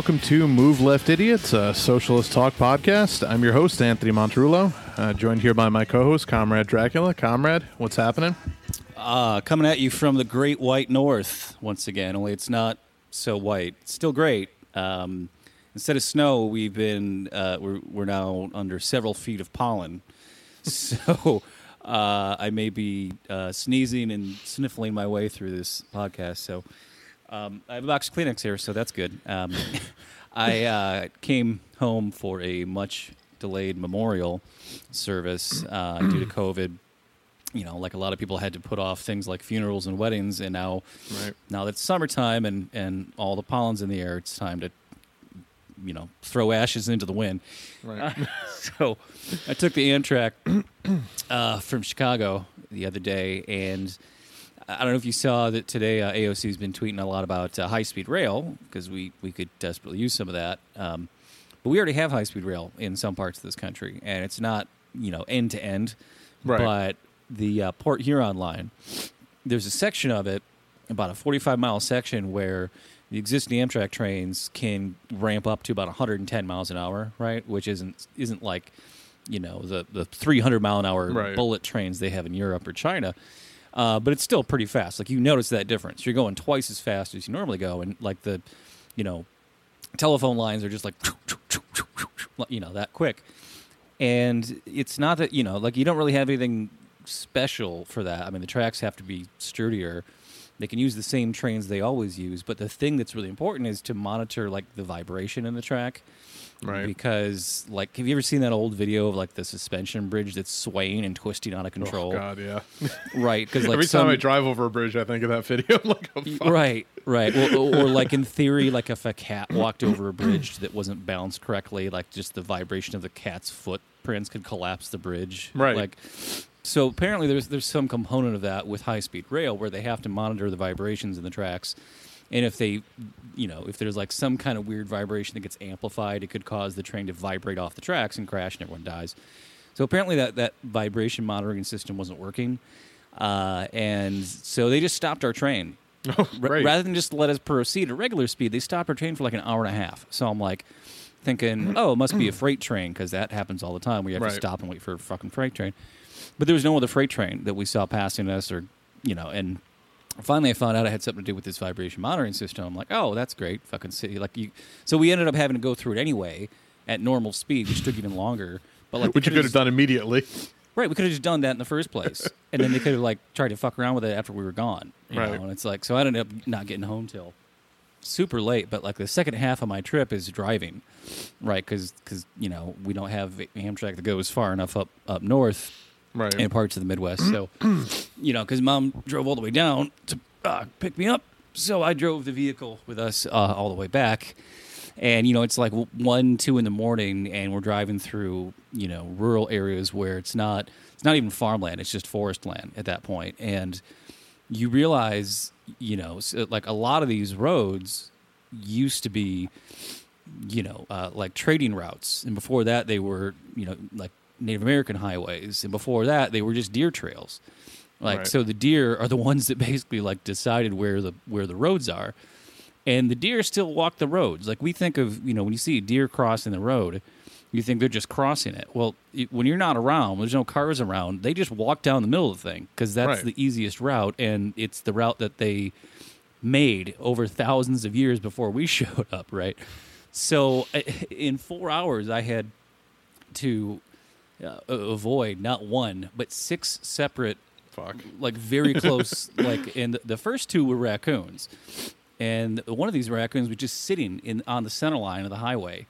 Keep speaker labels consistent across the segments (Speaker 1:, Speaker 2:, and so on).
Speaker 1: Welcome to Move Left Idiots, a socialist talk podcast. I'm your host, Anthony Monterullo, uh, joined here by my co host, Comrade Dracula. Comrade, what's happening?
Speaker 2: Uh, coming at you from the great white north once again, only it's not so white. It's still great. Um, instead of snow, we've been, uh, we're, we're now under several feet of pollen. So uh, I may be uh, sneezing and sniffling my way through this podcast. So um, I have a box of Kleenex here, so that's good. Um, I uh, came home for a much delayed memorial service uh, due to COVID. You know, like a lot of people had to put off things like funerals and weddings, and now,
Speaker 1: Right.
Speaker 2: now that it's summertime and and all the pollen's in the air, it's time to, you know, throw ashes into the wind.
Speaker 1: Right.
Speaker 2: so I took the Amtrak uh, from Chicago the other day, and I don't know if you saw that today. Uh, AOC has been tweeting a lot about uh, high speed rail because we we could desperately use some of that. Um, but we already have high speed rail in some parts of this country, and it's not you know end to end,
Speaker 1: Right.
Speaker 2: but the uh, Port Huron line, there's a section of it, about a 45 mile section where the existing Amtrak trains can ramp up to about 110 miles an hour, right? Which isn't isn't like, you know, the the 300 mile an hour
Speaker 1: Right.
Speaker 2: bullet trains they have in Europe or China. Uh, but it's still pretty fast. Like you notice that difference. You're going twice as fast as you normally go, and like the, you know, telephone lines are just like, you know, that quick. And it's not that you know, like you don't really have anything special for that. I mean, the tracks have to be sturdier. They can use the same trains they always use, but the thing that's really important is to monitor like the vibration in the track.
Speaker 1: Right.
Speaker 2: Because like have you ever seen that old video of like the suspension bridge that's swaying and twisting out of oh, control?
Speaker 1: Oh, God, yeah.
Speaker 2: Right, because like
Speaker 1: Every
Speaker 2: some,
Speaker 1: time I drive over a bridge, I think of that video. Like, oh.
Speaker 2: Right, right. Well, or, or like in theory, like if a cat walked over a bridge that wasn't balanced correctly, like just the vibration of the cat's footprints could collapse the bridge.
Speaker 1: Right.
Speaker 2: Like, so apparently there's there's some component of that with high speed rail where they have to monitor the vibrations in the tracks, and if they, you know, if there's like some kind of weird vibration that gets amplified, it could cause the train to vibrate off the tracks and crash, and everyone dies. So apparently that that vibration monitoring system wasn't working. Uh, and so they just stopped our train
Speaker 1: Oh,
Speaker 2: R- rather than just let us proceed at regular speed, they stopped our train for like an hour and a half. So I'm like thinking, oh, it must be a freight train because that happens all the time. We have
Speaker 1: Right.
Speaker 2: to stop and wait for a fucking freight train. But there was no other freight train that we saw passing us, or you know. And finally, I found out I had something to do with this vibration monitoring system. I'm like, oh, that's great, fucking city. Like you. So we ended up having to go through it anyway at normal speed, which took even longer. But like,
Speaker 1: Which you could have done immediately.
Speaker 2: Right, we could have just done that in the first place, and then they could have like tried to fuck around with it after we were gone. You
Speaker 1: Right.
Speaker 2: know? And it's like, so I ended up not getting home till super late. But like the second half of my trip is driving, right? Because Because you know we don't have Amtrak that goes far enough up up north
Speaker 1: Right.
Speaker 2: in parts of the Midwest. So, you know, because mom drove all the way down to uh, pick me up, so I drove the vehicle with us uh, all the way back. And you know, it's like one, two in the morning, and we're driving through you know rural areas where it's not it's not even farmland; it's just forest land at that point. And you realize, you know, like a lot of these roads used to be you know, uh, like trading routes. And before that, they were, you know, like Native American highways. And before that, they were just deer trails. Like,
Speaker 1: Right.
Speaker 2: so the deer are the ones that basically like decided where the where the roads are, and the deer still walk the roads. Like we think of, you know, when you see a deer crossing the road, you think they're just crossing it. Well, it, when you're not around, when there's no cars around, they just walk down the middle of the thing because that's
Speaker 1: Right.
Speaker 2: the easiest route, and it's the route that they made over thousands of years before we showed up, right? So eh, in four hours, I had to uh, avoid not one but six separate,
Speaker 1: Fuck.
Speaker 2: like very close, like and the first two were raccoons, and one of these raccoons was just sitting in on the center line of the highway,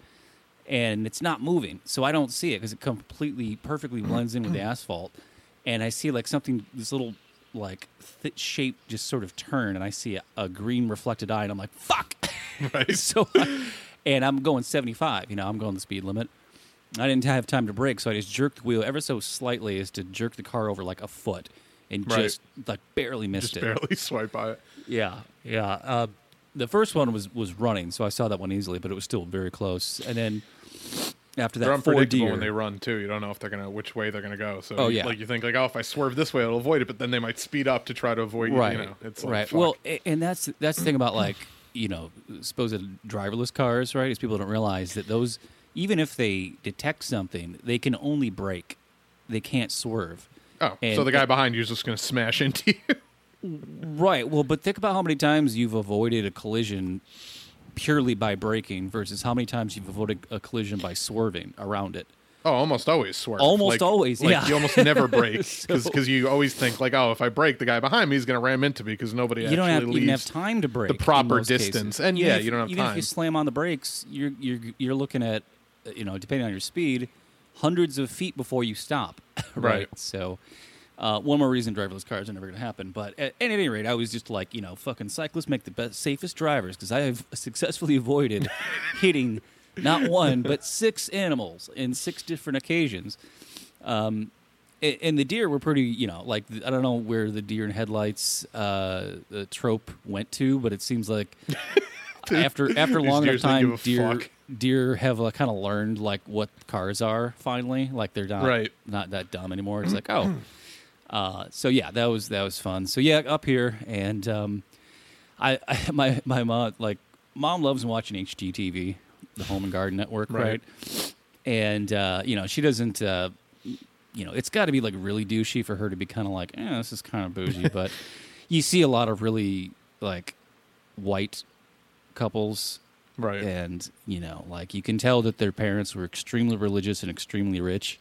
Speaker 2: and it's not moving, so I don't see it because it completely perfectly blends in with the asphalt, and I see like something this little like shape just sort of turn, and I see a, a green reflected eye, and I'm like, fuck.
Speaker 1: Right.
Speaker 2: so, and I'm going 75. You know, I'm going the speed limit. I didn't have time to brake, so I just jerked the wheel ever so slightly as to jerk the car over like a foot, and
Speaker 1: Right.
Speaker 2: just like barely missed
Speaker 1: Just
Speaker 2: it.
Speaker 1: barely swipe by it.
Speaker 2: Yeah, yeah. Uh, the first one was was running, so I saw that one easily, but it was still very close. And then after that, They're four
Speaker 1: unpredictable
Speaker 2: deer.
Speaker 1: when they run too. You don't know if they're gonna which way they're gonna go. So
Speaker 2: Oh,
Speaker 1: you-
Speaker 2: yeah.
Speaker 1: like you think like oh if I swerve this way it'll avoid it, but then they might speed up to try to avoid you.
Speaker 2: right,
Speaker 1: You know, it's like,
Speaker 2: right.
Speaker 1: fuck.
Speaker 2: Well, a- and that's that's the thing about like you know, supposed driverless cars, right? Is people don't realize that those, even if they detect something, they can only brake. They can't swerve.
Speaker 1: Oh, so the guy behind you is just going to smash into you.
Speaker 2: Right. Well, but think about how many times you've avoided a collision purely by braking versus how many times you've avoided a collision by swerving around it.
Speaker 1: Oh, almost always swerve.
Speaker 2: Almost
Speaker 1: Like-
Speaker 2: always,
Speaker 1: like
Speaker 2: yeah.
Speaker 1: You almost never brake
Speaker 2: So-
Speaker 1: because you always think like, oh, if I brake, the guy behind me is going to ram into me because nobody
Speaker 2: You
Speaker 1: actually
Speaker 2: don't have
Speaker 1: leaves.
Speaker 2: even have time to brake. the
Speaker 1: proper
Speaker 2: most cases.
Speaker 1: distance. And
Speaker 2: Even
Speaker 1: yeah,
Speaker 2: if-
Speaker 1: you don't have
Speaker 2: even if you slam on the brakes, you're you're you're looking at you know depending on your speed, hundreds of feet before you stop.
Speaker 1: Right.
Speaker 2: So. Uh, one more reason driverless cars are never going to happen. But at, at any rate, I was just like, you know, fucking cyclists make the best, safest drivers because I have successfully avoided hitting not one but six animals in six different occasions. Um, and the deer were pretty, you know, like I don't know where the deer in headlights uh, the trope went to, but it seems like after after long enough
Speaker 1: deers don't give
Speaker 2: time, deer
Speaker 1: fuck.
Speaker 2: Deer have uh, kind of learned like what cars are finally. Like they're not
Speaker 1: Right.
Speaker 2: not that dumb anymore. It's like oh, uh, so yeah, that was that was fun. So yeah, up here and um, I, I my my mom like mom loves watching HGTV, the Home and Garden Network,
Speaker 1: Right.
Speaker 2: right? And uh, you know she doesn't. Uh, you know, it's got to be like really douchey for her to be kind of like, eh, this is kind of bougie. but you see a lot of really like white couples
Speaker 1: right.
Speaker 2: and you know like you can tell that their parents were extremely religious and extremely rich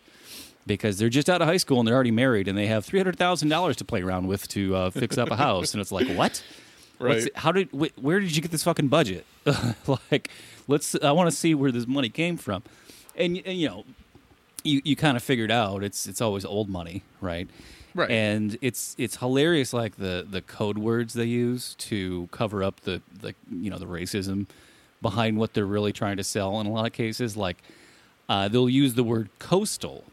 Speaker 2: because they're just out of high school and they're already married and they have $300000 to play around with to uh, fix up a house and it's like what
Speaker 1: Right.
Speaker 2: it- how did wh- where did you get this fucking budget like let's i want to see where this money came from and, and you know you, you kind of figured out it's it's always old money right
Speaker 1: Right.
Speaker 2: and it's it's hilarious like the the code words they use to cover up the the you know the racism behind what they're really trying to sell in a lot of cases like uh, they'll use the word coastal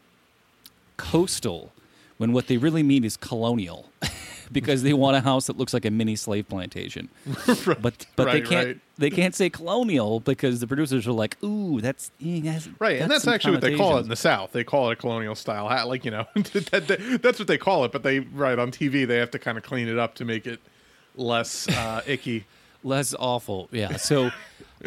Speaker 2: coastal when what they really mean is colonial because they want a house that looks like a mini slave plantation but but they can't
Speaker 1: right.
Speaker 2: they can't say colonial because the producers are like ooh that's that's-
Speaker 1: Right, and that's
Speaker 2: some
Speaker 1: actually what they call it in the South. They call it a colonial style hat, like you know, that, that- that's what they call it. But they, right on TV, they have to kind of clean it up to make it less uh, icky.
Speaker 2: less awful. Yeah. So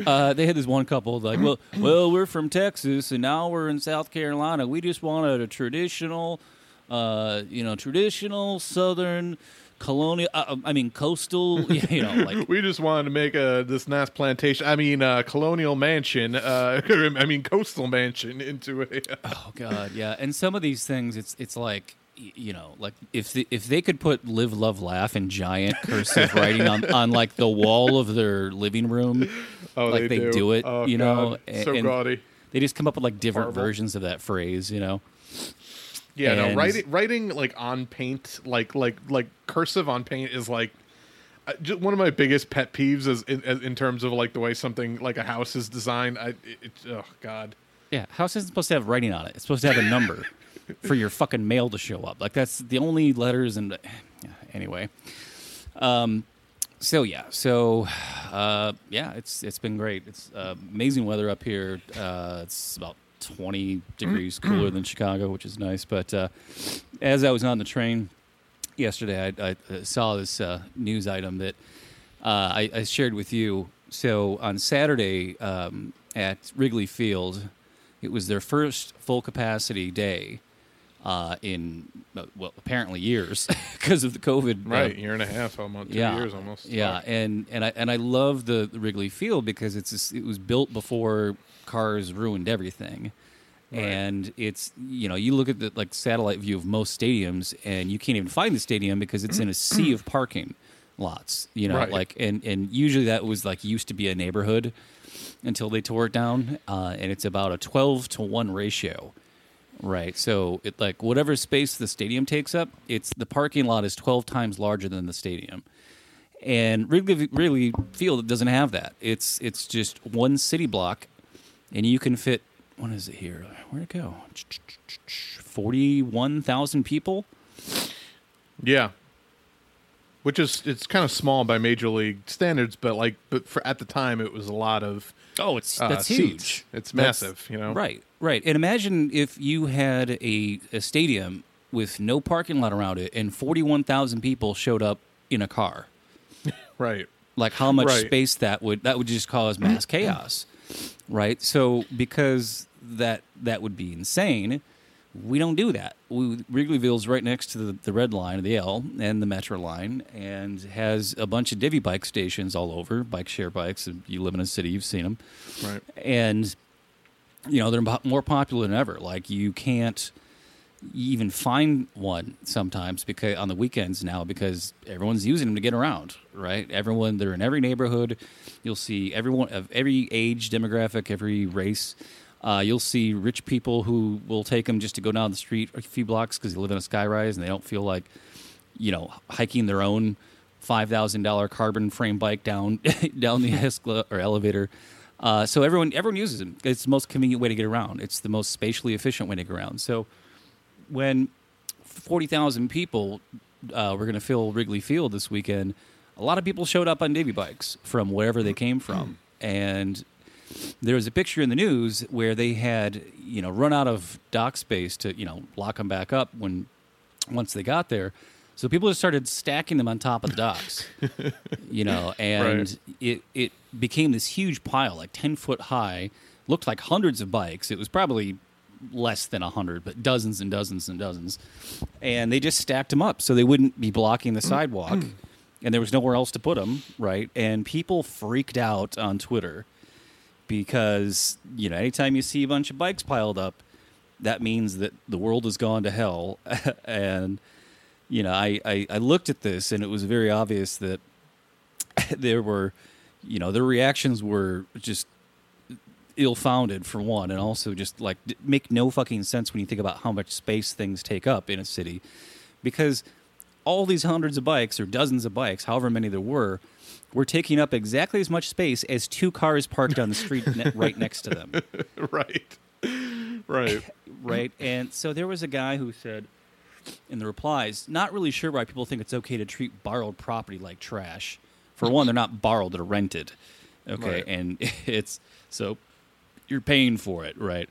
Speaker 2: uh, they had this one couple like, well, well, we're from Texas and now we're in South Carolina. We just wanted a traditional, uh, you know, traditional Southern colonial. Uh, I mean, coastal. You know, like
Speaker 1: We just wanted to make a this nice plantation. I mean, uh, colonial mansion. Uh, I mean, coastal mansion into a.
Speaker 2: oh god, yeah. And some of these things, it's it's like. You know, like if the, if they could put "live, love, laugh" in giant cursive writing on, on like the wall of their living room,
Speaker 1: Oh,
Speaker 2: like they,
Speaker 1: do.
Speaker 2: do. it,
Speaker 1: Oh,
Speaker 2: you know,
Speaker 1: God. so
Speaker 2: and-
Speaker 1: gaudy.
Speaker 2: They just come up with like different
Speaker 1: Horrible.
Speaker 2: versions of that phrase, you know.
Speaker 1: Yeah, no, writing writing like on paint, like like like cursive on paint is like uh, ju- one of my biggest pet peeves is in, in terms of like the way something like a house is designed. I it, it, oh god.
Speaker 2: Yeah, house isn't supposed to have writing on it. It's supposed to have a number for your fucking mail to show up. Like that's the only letters and anyway. Um so yeah, so uh yeah, it's it's been great. It's uh, amazing weather up here. Uh it's about 20 degrees cooler than Chicago, which is nice, but uh as I was on the train yesterday, I, I saw this uh, news item that uh, I, I shared with you. So on Saturday um, at Wrigley Field, it was their first full capacity day uh, in uh, well, apparently years because of the COVID. uh,
Speaker 1: Right, year and a half, almost two
Speaker 2: yeah,
Speaker 1: years almost.
Speaker 2: Yeah, and and I and I love the, the Wrigley Field because it's just- it was built before cars ruined everything.
Speaker 1: Right.
Speaker 2: And it's you know you look at the like satellite view of most stadiums and you can't even find the stadium because it's in a sea of parking lots. You know,
Speaker 1: Right.
Speaker 2: like and and usually that was like used to be a neighborhood until they tore it down, uh, and it's about a twelve to one ratio. Right. So it like whatever space the stadium takes up, it's the parking lot is twelve times larger than the stadium. And Wrigley, Wrigley Field doesn't have that. It's it's just one city block, and you can fit. What is it here? Where'd it go? Forty-one thousand people.
Speaker 1: Yeah. Which is it's kind of small by major league standards, but like but for at the time it was a lot of
Speaker 2: Oh, it's
Speaker 1: uh,
Speaker 2: that's
Speaker 1: seats.
Speaker 2: huge.
Speaker 1: It's
Speaker 2: That's-
Speaker 1: massive, you know.
Speaker 2: Right, right. And imagine if you had a, a stadium with no parking lot around it, and forty-one thousand people showed up in a car.
Speaker 1: Right.
Speaker 2: like how much
Speaker 1: Right.
Speaker 2: space that would that would just cause mass chaos, right? So because that that would be insane. We don't do that. We, Wrigleyville's right next to the, the red line, the L, and the Metro line, and has a bunch of divvy bike stations all over, bike share bikes. If you live in a city, you've seen them
Speaker 1: Right.
Speaker 2: and you know they're more popular than ever. Like you can't even find one sometimes because on the weekends now because everyone's using them to get around. Right? Everyone they're in every neighborhood. You'll see everyone of every age demographic, every race. Uh, you'll see rich people who will take them just to go down the street a few blocks because they live in a skyrise and they don't feel like you know, hiking their own five thousand dollar carbon frame bike down down the escalator or elevator. Uh, so everyone everyone uses them. It's the most convenient way to get around. It's the most spatially efficient way to get around. So when forty thousand people uh, were going to fill Wrigley Field this weekend, a lot of people showed up on divvy bikes from wherever they came from, and there was a picture in the news where they had you know run out of dock space to you know lock them back up when once they got there. So people just started stacking them on top of the docks, you know, and
Speaker 1: Right.
Speaker 2: it it became this huge pile, like ten foot high, looked like hundreds of bikes. It was probably less than a hundred, but dozens and dozens and dozens, and they just stacked them up so they wouldn't be blocking the sidewalk, and there was nowhere else to put them, right? And people freaked out on Twitter because you know anytime you see a bunch of bikes piled up that means that the world has gone to hell and you know I, I i looked at this and it was very obvious that there were you know their reactions were just ill-founded for one and also just like make no fucking sense when you think about how much space things take up in a city because all these hundreds of bikes or dozens of bikes however many there were were taking up exactly as much space as two cars parked on the street ne- right next to them
Speaker 1: right. Right.
Speaker 2: right? And so there was a guy who said in the replies, not really sure why people think it's okay to treat borrowed property like trash. For one, they're not borrowed; they're rented. Okay,
Speaker 1: Right.
Speaker 2: and it's so you're paying for it, right?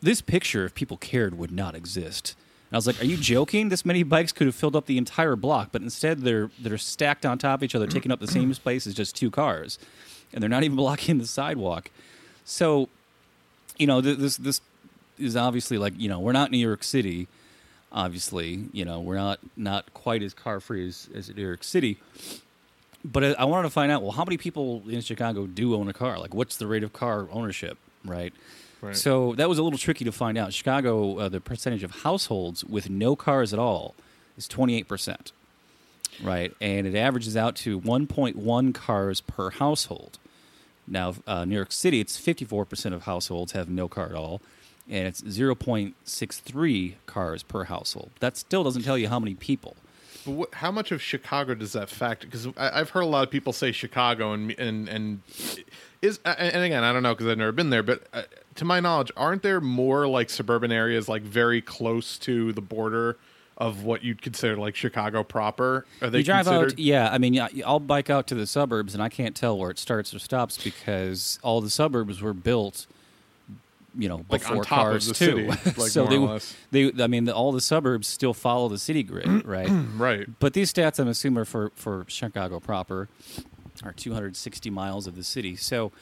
Speaker 2: This picture, if people cared, would not exist. And I was like, "Are you joking? This many bikes could have filled up the entire block, but instead they're they're stacked on top of each other, taking up the same space as just two cars, and they're not even blocking the sidewalk." So you know, th- this this is obviously like you know we're not New York City, obviously you know we're not not quite as car free as, as New York City. But I I wanted to find out well how many people in Chicago do own a car? Like what's the rate of car ownership, right?
Speaker 1: Right.
Speaker 2: So that was a little tricky to find out. Chicago, uh, the percentage of households with no cars at all is twenty eight percent, right? And it averages out to one point one cars per household. Now, uh, New York City, it's 54% of households have no car at all, and it's 0.63 cars per household. That still doesn't tell you how many people.
Speaker 1: But what, how much of Chicago does that factor? Because I've heard a lot of people say Chicago, and and and is and again I don't know because I've never been there, but uh, to my knowledge, aren't there more like suburban areas like very close to the border of what you'd consider like Chicago proper? Are they
Speaker 2: you drive
Speaker 1: considered?
Speaker 2: out, yeah. I mean, I'll bike out to the suburbs, and I can't tell where it starts or stops because all the suburbs were built, you know,
Speaker 1: Like, on
Speaker 2: before cars too.
Speaker 1: city, like,
Speaker 2: so they, they, I mean, the, all the suburbs still follow the city grid, right?
Speaker 1: right.
Speaker 2: But these stats, I'm assuming, are for for Chicago proper, are 260 miles of the city. So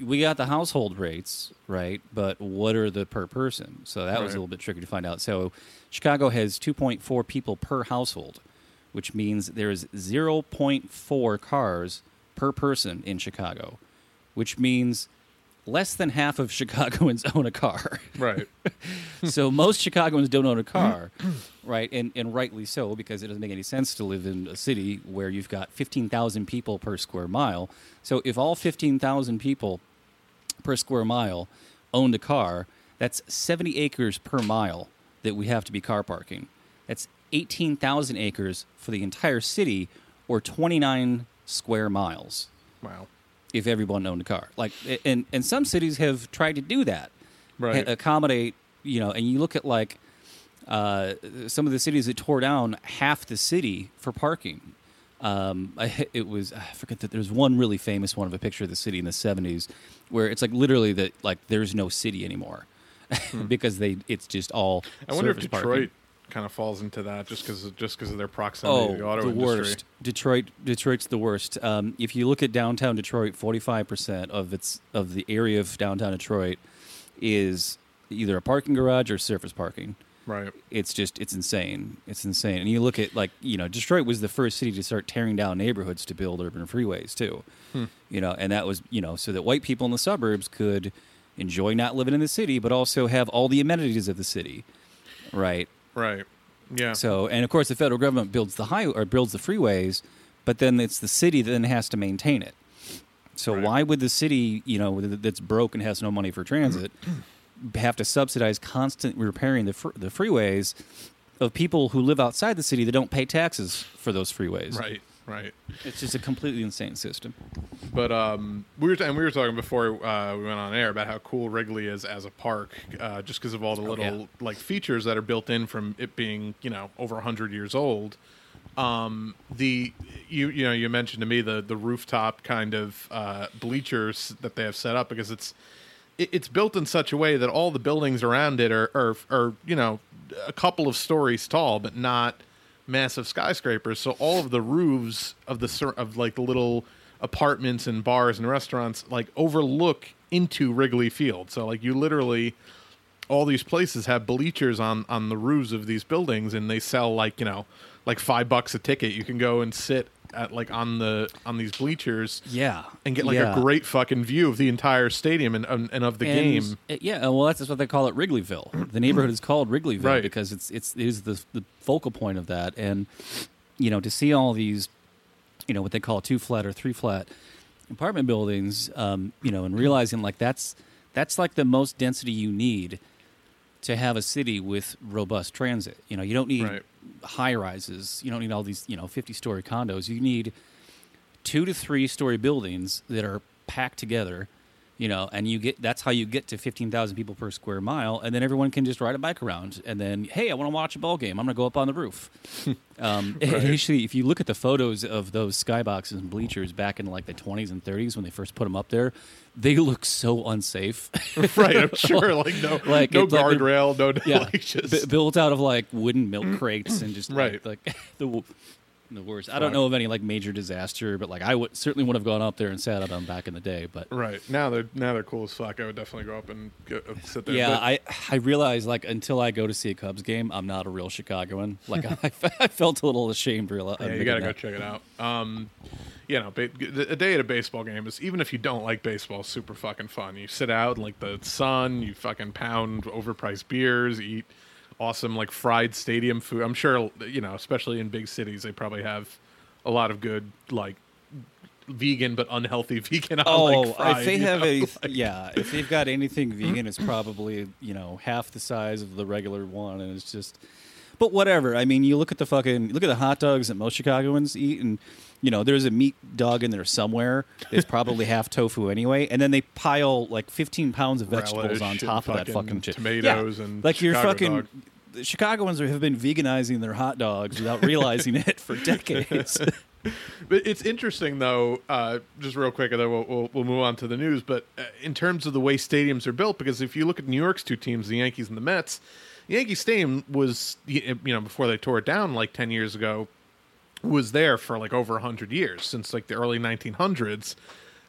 Speaker 2: we got the household rates, right? But what are the per person? So that was a little bit tricky to find out. So Chicago has 2.4 people per household, which means there's 0.4 cars per person in Chicago, which means less than half of Chicagoans own a car
Speaker 1: Right.
Speaker 2: so most Chicagoans don't own a car, right? And and rightly so because it doesn't make any sense to live in a city where you've got 15,000 people per square mile. So if all 15,000 people per square mile owned a car, that's 70 acres per mile that we have to be car parking. That's 18,000 acres for the entire city or 29 square miles
Speaker 1: Wow.
Speaker 2: If everyone owned a car. Like and and some cities have tried to do that
Speaker 1: Right.
Speaker 2: ha- accommodate you know and you look at like uh, some of the cities that tore down half the city for parking um, I, it was I forget that there's one really famous one of a picture of the city in the 70s where it's like literally that like there's no city anymore because they it's just all
Speaker 1: I wonder if Detroit
Speaker 2: parking.
Speaker 1: Kind of falls into that just because just because of their proximity
Speaker 2: Oh,
Speaker 1: to the auto
Speaker 2: the
Speaker 1: industry.
Speaker 2: worst. Detroit. Detroit's the worst. Um, if you look at downtown Detroit, forty-five percent of its of the area of downtown Detroit is either a parking garage or surface parking.
Speaker 1: Right.
Speaker 2: It's just it's insane. It's insane. And you look at like you know Detroit was the first city to start tearing down neighborhoods to build urban freeways too. You know, and that was you know so that white people in the suburbs could enjoy not living in the city, but also have all the amenities of the city. Right.
Speaker 1: Right. Yeah.
Speaker 2: So, and of course, the federal government builds the high or builds the freeways, but then it's the city that then has to maintain it. So,
Speaker 1: Right.
Speaker 2: why would the city, you know, that's broke and has no money for transit, have to subsidize constant repairing the fr- the freeways of people who live outside the city that don't pay taxes for those freeways?
Speaker 1: right. Right.
Speaker 2: It's just a completely insane system.
Speaker 1: But um, we were and we were talking before uh, we went on air about how cool Wrigley is as a park, uh, just because of all the little
Speaker 2: yeah.
Speaker 1: like features that are built in from it being you know over hundred years old. Um, the you you know you mentioned to me the the rooftop kind of uh, bleachers that they have set up because it's it, it's built in such a way that all the buildings around it are, are are you know a couple of stories tall, but not massive skyscrapers. So all of the roofs of the of like the little apartments and bars and restaurants like overlook into Wrigley Field. So like you literally all these places have bleachers on on the roofs of these buildings and they sell like you know like five bucks a ticket you can go and sit at like on the on these bleachers
Speaker 2: Yeah,
Speaker 1: and get like
Speaker 2: Yeah.
Speaker 1: a great fucking view of the entire stadium and and, and of the
Speaker 2: And,
Speaker 1: game
Speaker 2: uh, Yeah, well, that's just what they call it, Wrigleyville. The neighborhood is called Wrigleyville
Speaker 1: Right.
Speaker 2: because it's it's it is the the focal point of that. And you know, to see all these, you know, what they call two flat or three flat apartment buildings, um, you know, and realizing like that's that's like the most density you need to have a city with robust transit. You know, you don't need
Speaker 1: Right.
Speaker 2: high rises. You don't need all these, you know, 50 story condos. You need two to three story buildings that are packed together, you know, and you get that's how you get to 15,000 people per square mile. And then everyone can just ride a bike around. And then, hey, I want to watch a ball game. I'm going to go up on the roof. um, and Actually, if you look at the photos of those skyboxes and bleachers back in like the 20s and 30s when they first put them up there, they look so unsafe.
Speaker 1: right i'm sure like no
Speaker 2: Like,
Speaker 1: no
Speaker 2: it's like
Speaker 1: guardrail no
Speaker 2: yeah,
Speaker 1: like just
Speaker 2: bu- built out of like wooden milk crates and just
Speaker 1: Right.
Speaker 2: like, like the the worst. I don't know of any like major disaster, but like I would certainly would have gone up there and sat on them back in the day. But
Speaker 1: right now they're now they're cool as fuck i would definitely go up and go, uh, sit there
Speaker 2: yeah,
Speaker 1: But-
Speaker 2: I I realized like until I go to see a Cubs game, I'm not a real Chicagoan. Like I, I felt a little ashamed. Real,
Speaker 1: Yeah, you gotta go check it out. Um, you know, a day at a baseball game is even if you don't like baseball, super fucking fun. You sit out in like the sun, you fucking pound overpriced beers, eat awesome like fried stadium food. I'm sure you know, especially in big cities, they probably have a lot of good like vegan but unhealthy vegan.
Speaker 2: Oh,
Speaker 1: like, fried,
Speaker 2: if they have
Speaker 1: know?
Speaker 2: any,
Speaker 1: Like,
Speaker 2: yeah, if they've got anything vegan, it's probably you know half the size of the regular one, and it's just. But whatever. I mean, you look at the fucking look at the hot dogs that most Chicagoans eat, and you know there's a meat dog in there somewhere. It's probably half tofu anyway, and then they pile like 15 pounds of vegetables
Speaker 1: Relish
Speaker 2: on
Speaker 1: and
Speaker 2: top of that
Speaker 1: fucking
Speaker 2: shit.
Speaker 1: tomatoes
Speaker 2: Yeah.
Speaker 1: and
Speaker 2: like your
Speaker 1: Chicago
Speaker 2: fucking.
Speaker 1: dog.
Speaker 2: The Chicagoans have been veganizing their hot dogs without realizing it for decades.
Speaker 1: But it's interesting, though. Uh, just real quick, and then we'll, we'll we'll move on to the news. But uh, in terms of the way stadiums are built, because if you look at New York's two teams, the Yankees and the Mets, Yankee Stadium was you know before they tore it down like ten years ago, was there for like over hundred years since like the early 1900s.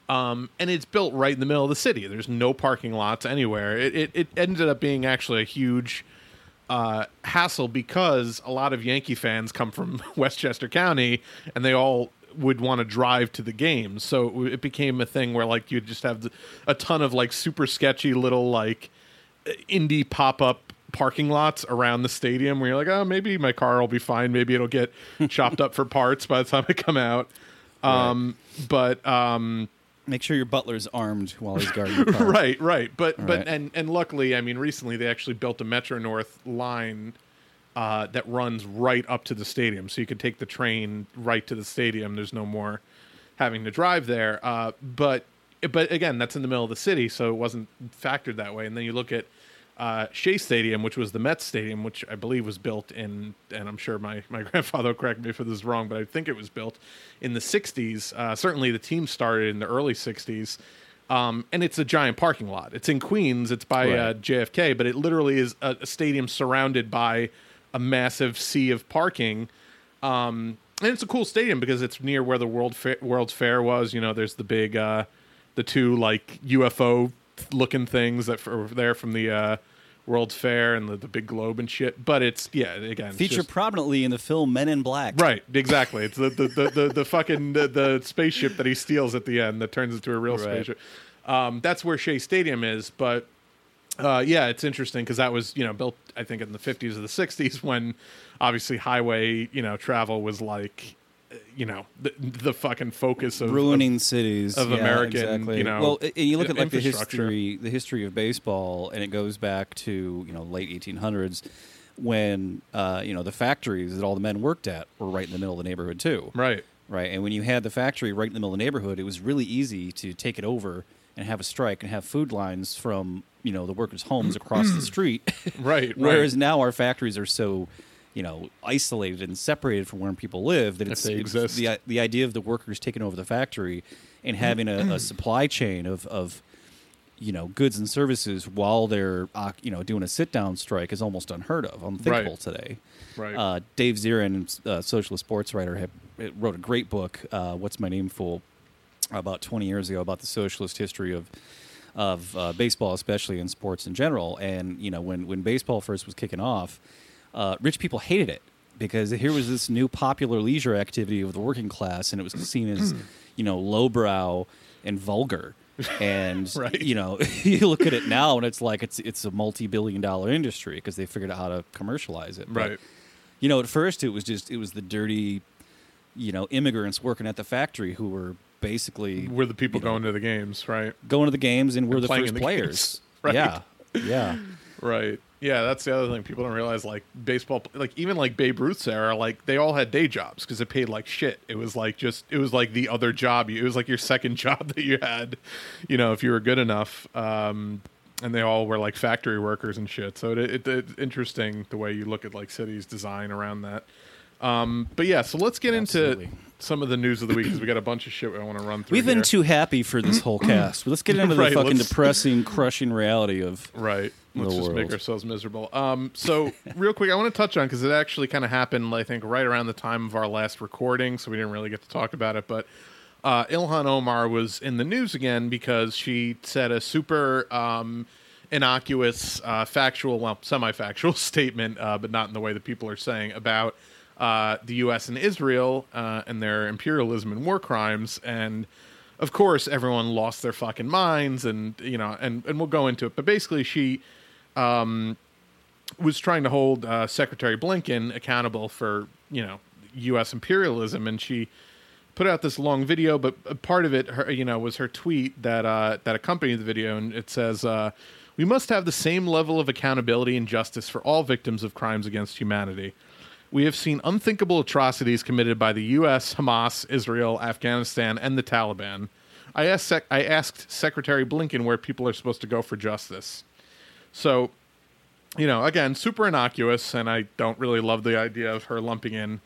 Speaker 1: Um, and it's built right in the middle of the city. There's no parking lots anywhere. It, it, it ended up being actually a huge uh, hassle because a lot of Yankee fans come from Westchester County and they all would want to drive to the games. So it became a thing where like you'd just have a ton of like super sketchy little like indie pop up parking lots around the stadium where you're like, oh, maybe my car will be fine. Maybe it'll get chopped up for parts by the time I come out. Um, but um,
Speaker 2: Make sure your butler's armed while he's guarding the car.
Speaker 1: right, right. But but
Speaker 2: Right.
Speaker 1: and and luckily, I mean, recently they actually built a Metro North line uh, that runs right up to the stadium, so you could take the train right to the stadium. There's no more having to drive there. Uh, but but again, that's in the middle of the city, so it wasn't factored that way. And then you look at uh, Shea Stadium, which was the Mets Stadium, which I believe was built in, and I'm sure my, my grandfather will correct me if this is wrong, but I think it was built in the 60s. Uh, certainly the team started in the early 60s. Um, and it's a giant parking lot. It's in Queens. It's by uh, JFK, but it literally is a, a stadium surrounded by a massive sea of parking. Um, and it's a cool stadium because it's near where the World Fair, World's Fair was. You know, there's the big, uh, the two like UFO looking things that are there from the uh, World's Fair and the, the big globe and shit. But it's yeah, again,
Speaker 2: Featured
Speaker 1: just-
Speaker 2: prominently in the film Men in Black.
Speaker 1: Right, exactly. It's the the, the, the, the fucking the, the spaceship that he steals at the end that turns into a real
Speaker 2: Right.
Speaker 1: spaceship. Um, that's where Shea Stadium is, but uh, yeah, it's interesting because that was you know built I think in the fifties or the sixties when obviously highway you know travel was like you know the, the fucking focus of
Speaker 2: ruining cities
Speaker 1: of
Speaker 2: Yeah,
Speaker 1: American,
Speaker 2: exactly.
Speaker 1: you know,
Speaker 2: well and you look at like the history the history of baseball and it goes back to you know late 1800s when uh, you know the factories that all the men worked at were right in the middle of the neighborhood too
Speaker 1: right.
Speaker 2: right and when you had the factory right in the middle of the neighborhood it was really easy to take it over and have a strike and have food lines from you know the workers homes across the street
Speaker 1: Right,
Speaker 2: whereas
Speaker 1: right.
Speaker 2: now our factories are so you know isolated and separated from where people live that it's, it's the the idea of the workers taking over the factory and having a, a supply chain of of you know goods and services while they're uh, you know doing a sit down strike is almost unheard of unthinkable
Speaker 1: Right.
Speaker 2: today
Speaker 1: Right.
Speaker 2: uh, Dave Zirin, uh, socialist sports writer, had, wrote a great book, uh, "What's My Name, Fool," about 20 years ago about the socialist history of of uh, baseball, especially in sports in general. And you know, when when baseball first was kicking off, uh, rich people hated it because here was this new popular leisure activity of the working class, and it was seen as you know lowbrow and vulgar. And
Speaker 1: Right.
Speaker 2: you know, you look at it now, and it's like it's it's a multi-billion dollar industry because they figured out how to commercialize it. But,
Speaker 1: Right.
Speaker 2: you know, at first it was just it was the dirty, you know, immigrants working at the factory who were basically
Speaker 1: We're the people
Speaker 2: you know,
Speaker 1: going to the games, right?
Speaker 2: going to the games and we're
Speaker 1: And
Speaker 2: the first
Speaker 1: the
Speaker 2: players.
Speaker 1: games, right.
Speaker 2: Yeah, yeah,
Speaker 1: Right. Yeah, that's the other thing people don't realize. Like baseball, like even like Babe Ruth's era, like they all had day jobs because it paid like shit. It was like just, it was like the other job. You, it was like your second job that you had, you know, if you were good enough. Um, and they all were like factory workers and shit. So it, it, it's interesting the way you look at like cities design around that. Um, but yeah, so let's get
Speaker 2: Absolutely.
Speaker 1: into some of the news of the week because we got a bunch of shit we want to run through.
Speaker 2: We've been
Speaker 1: here.
Speaker 2: too happy for this whole cast. Let's get into
Speaker 1: Right,
Speaker 2: the fucking
Speaker 1: let's-
Speaker 2: depressing, crushing reality of
Speaker 1: Right. Let's just make ourselves miserable. Um, so real quick, I want to touch on because it actually kind of happened, I think, right around the time of our last recording, so we didn't really get to talk about it. But uh, Ilhan Omar was in the news again because she said a super um, innocuous, uh, factual, well, semi-factual statement, uh, but not in the way that people are saying about uh, the U.S. and Israel uh, and their imperialism and war crimes and of course everyone lost their fucking minds and you know and and we'll go into it but basically she um was trying to hold uh, secretary blinken accountable for you know us imperialism and she put out this long video but part of it her you know was her tweet that uh that accompanied the video and it says uh we must have the same level of accountability and justice for all victims of crimes against humanity we have seen unthinkable atrocities committed by the U.S., Hamas, Israel, Afghanistan, and the Taliban. I asked, Sec- I asked Secretary Blinken where people are supposed to go for justice. So, you know, again, super innocuous, and I don't really love the idea of her lumping in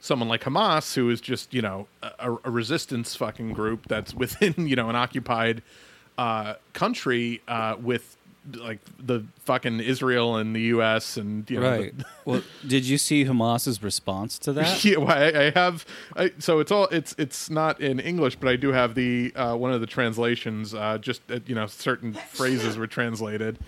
Speaker 1: someone like Hamas, who is just, you know, a, a resistance fucking group that's within, you know, an occupied uh, country uh, with like the fucking Israel and the U.S. and you know, the-
Speaker 2: right. well, did you see Hamas's response to that?
Speaker 1: yeah, well, I, I have. I, so it's all it's it's not in English, but I do have the uh, one of the translations. Uh, just uh, you know, certain phrases were translated.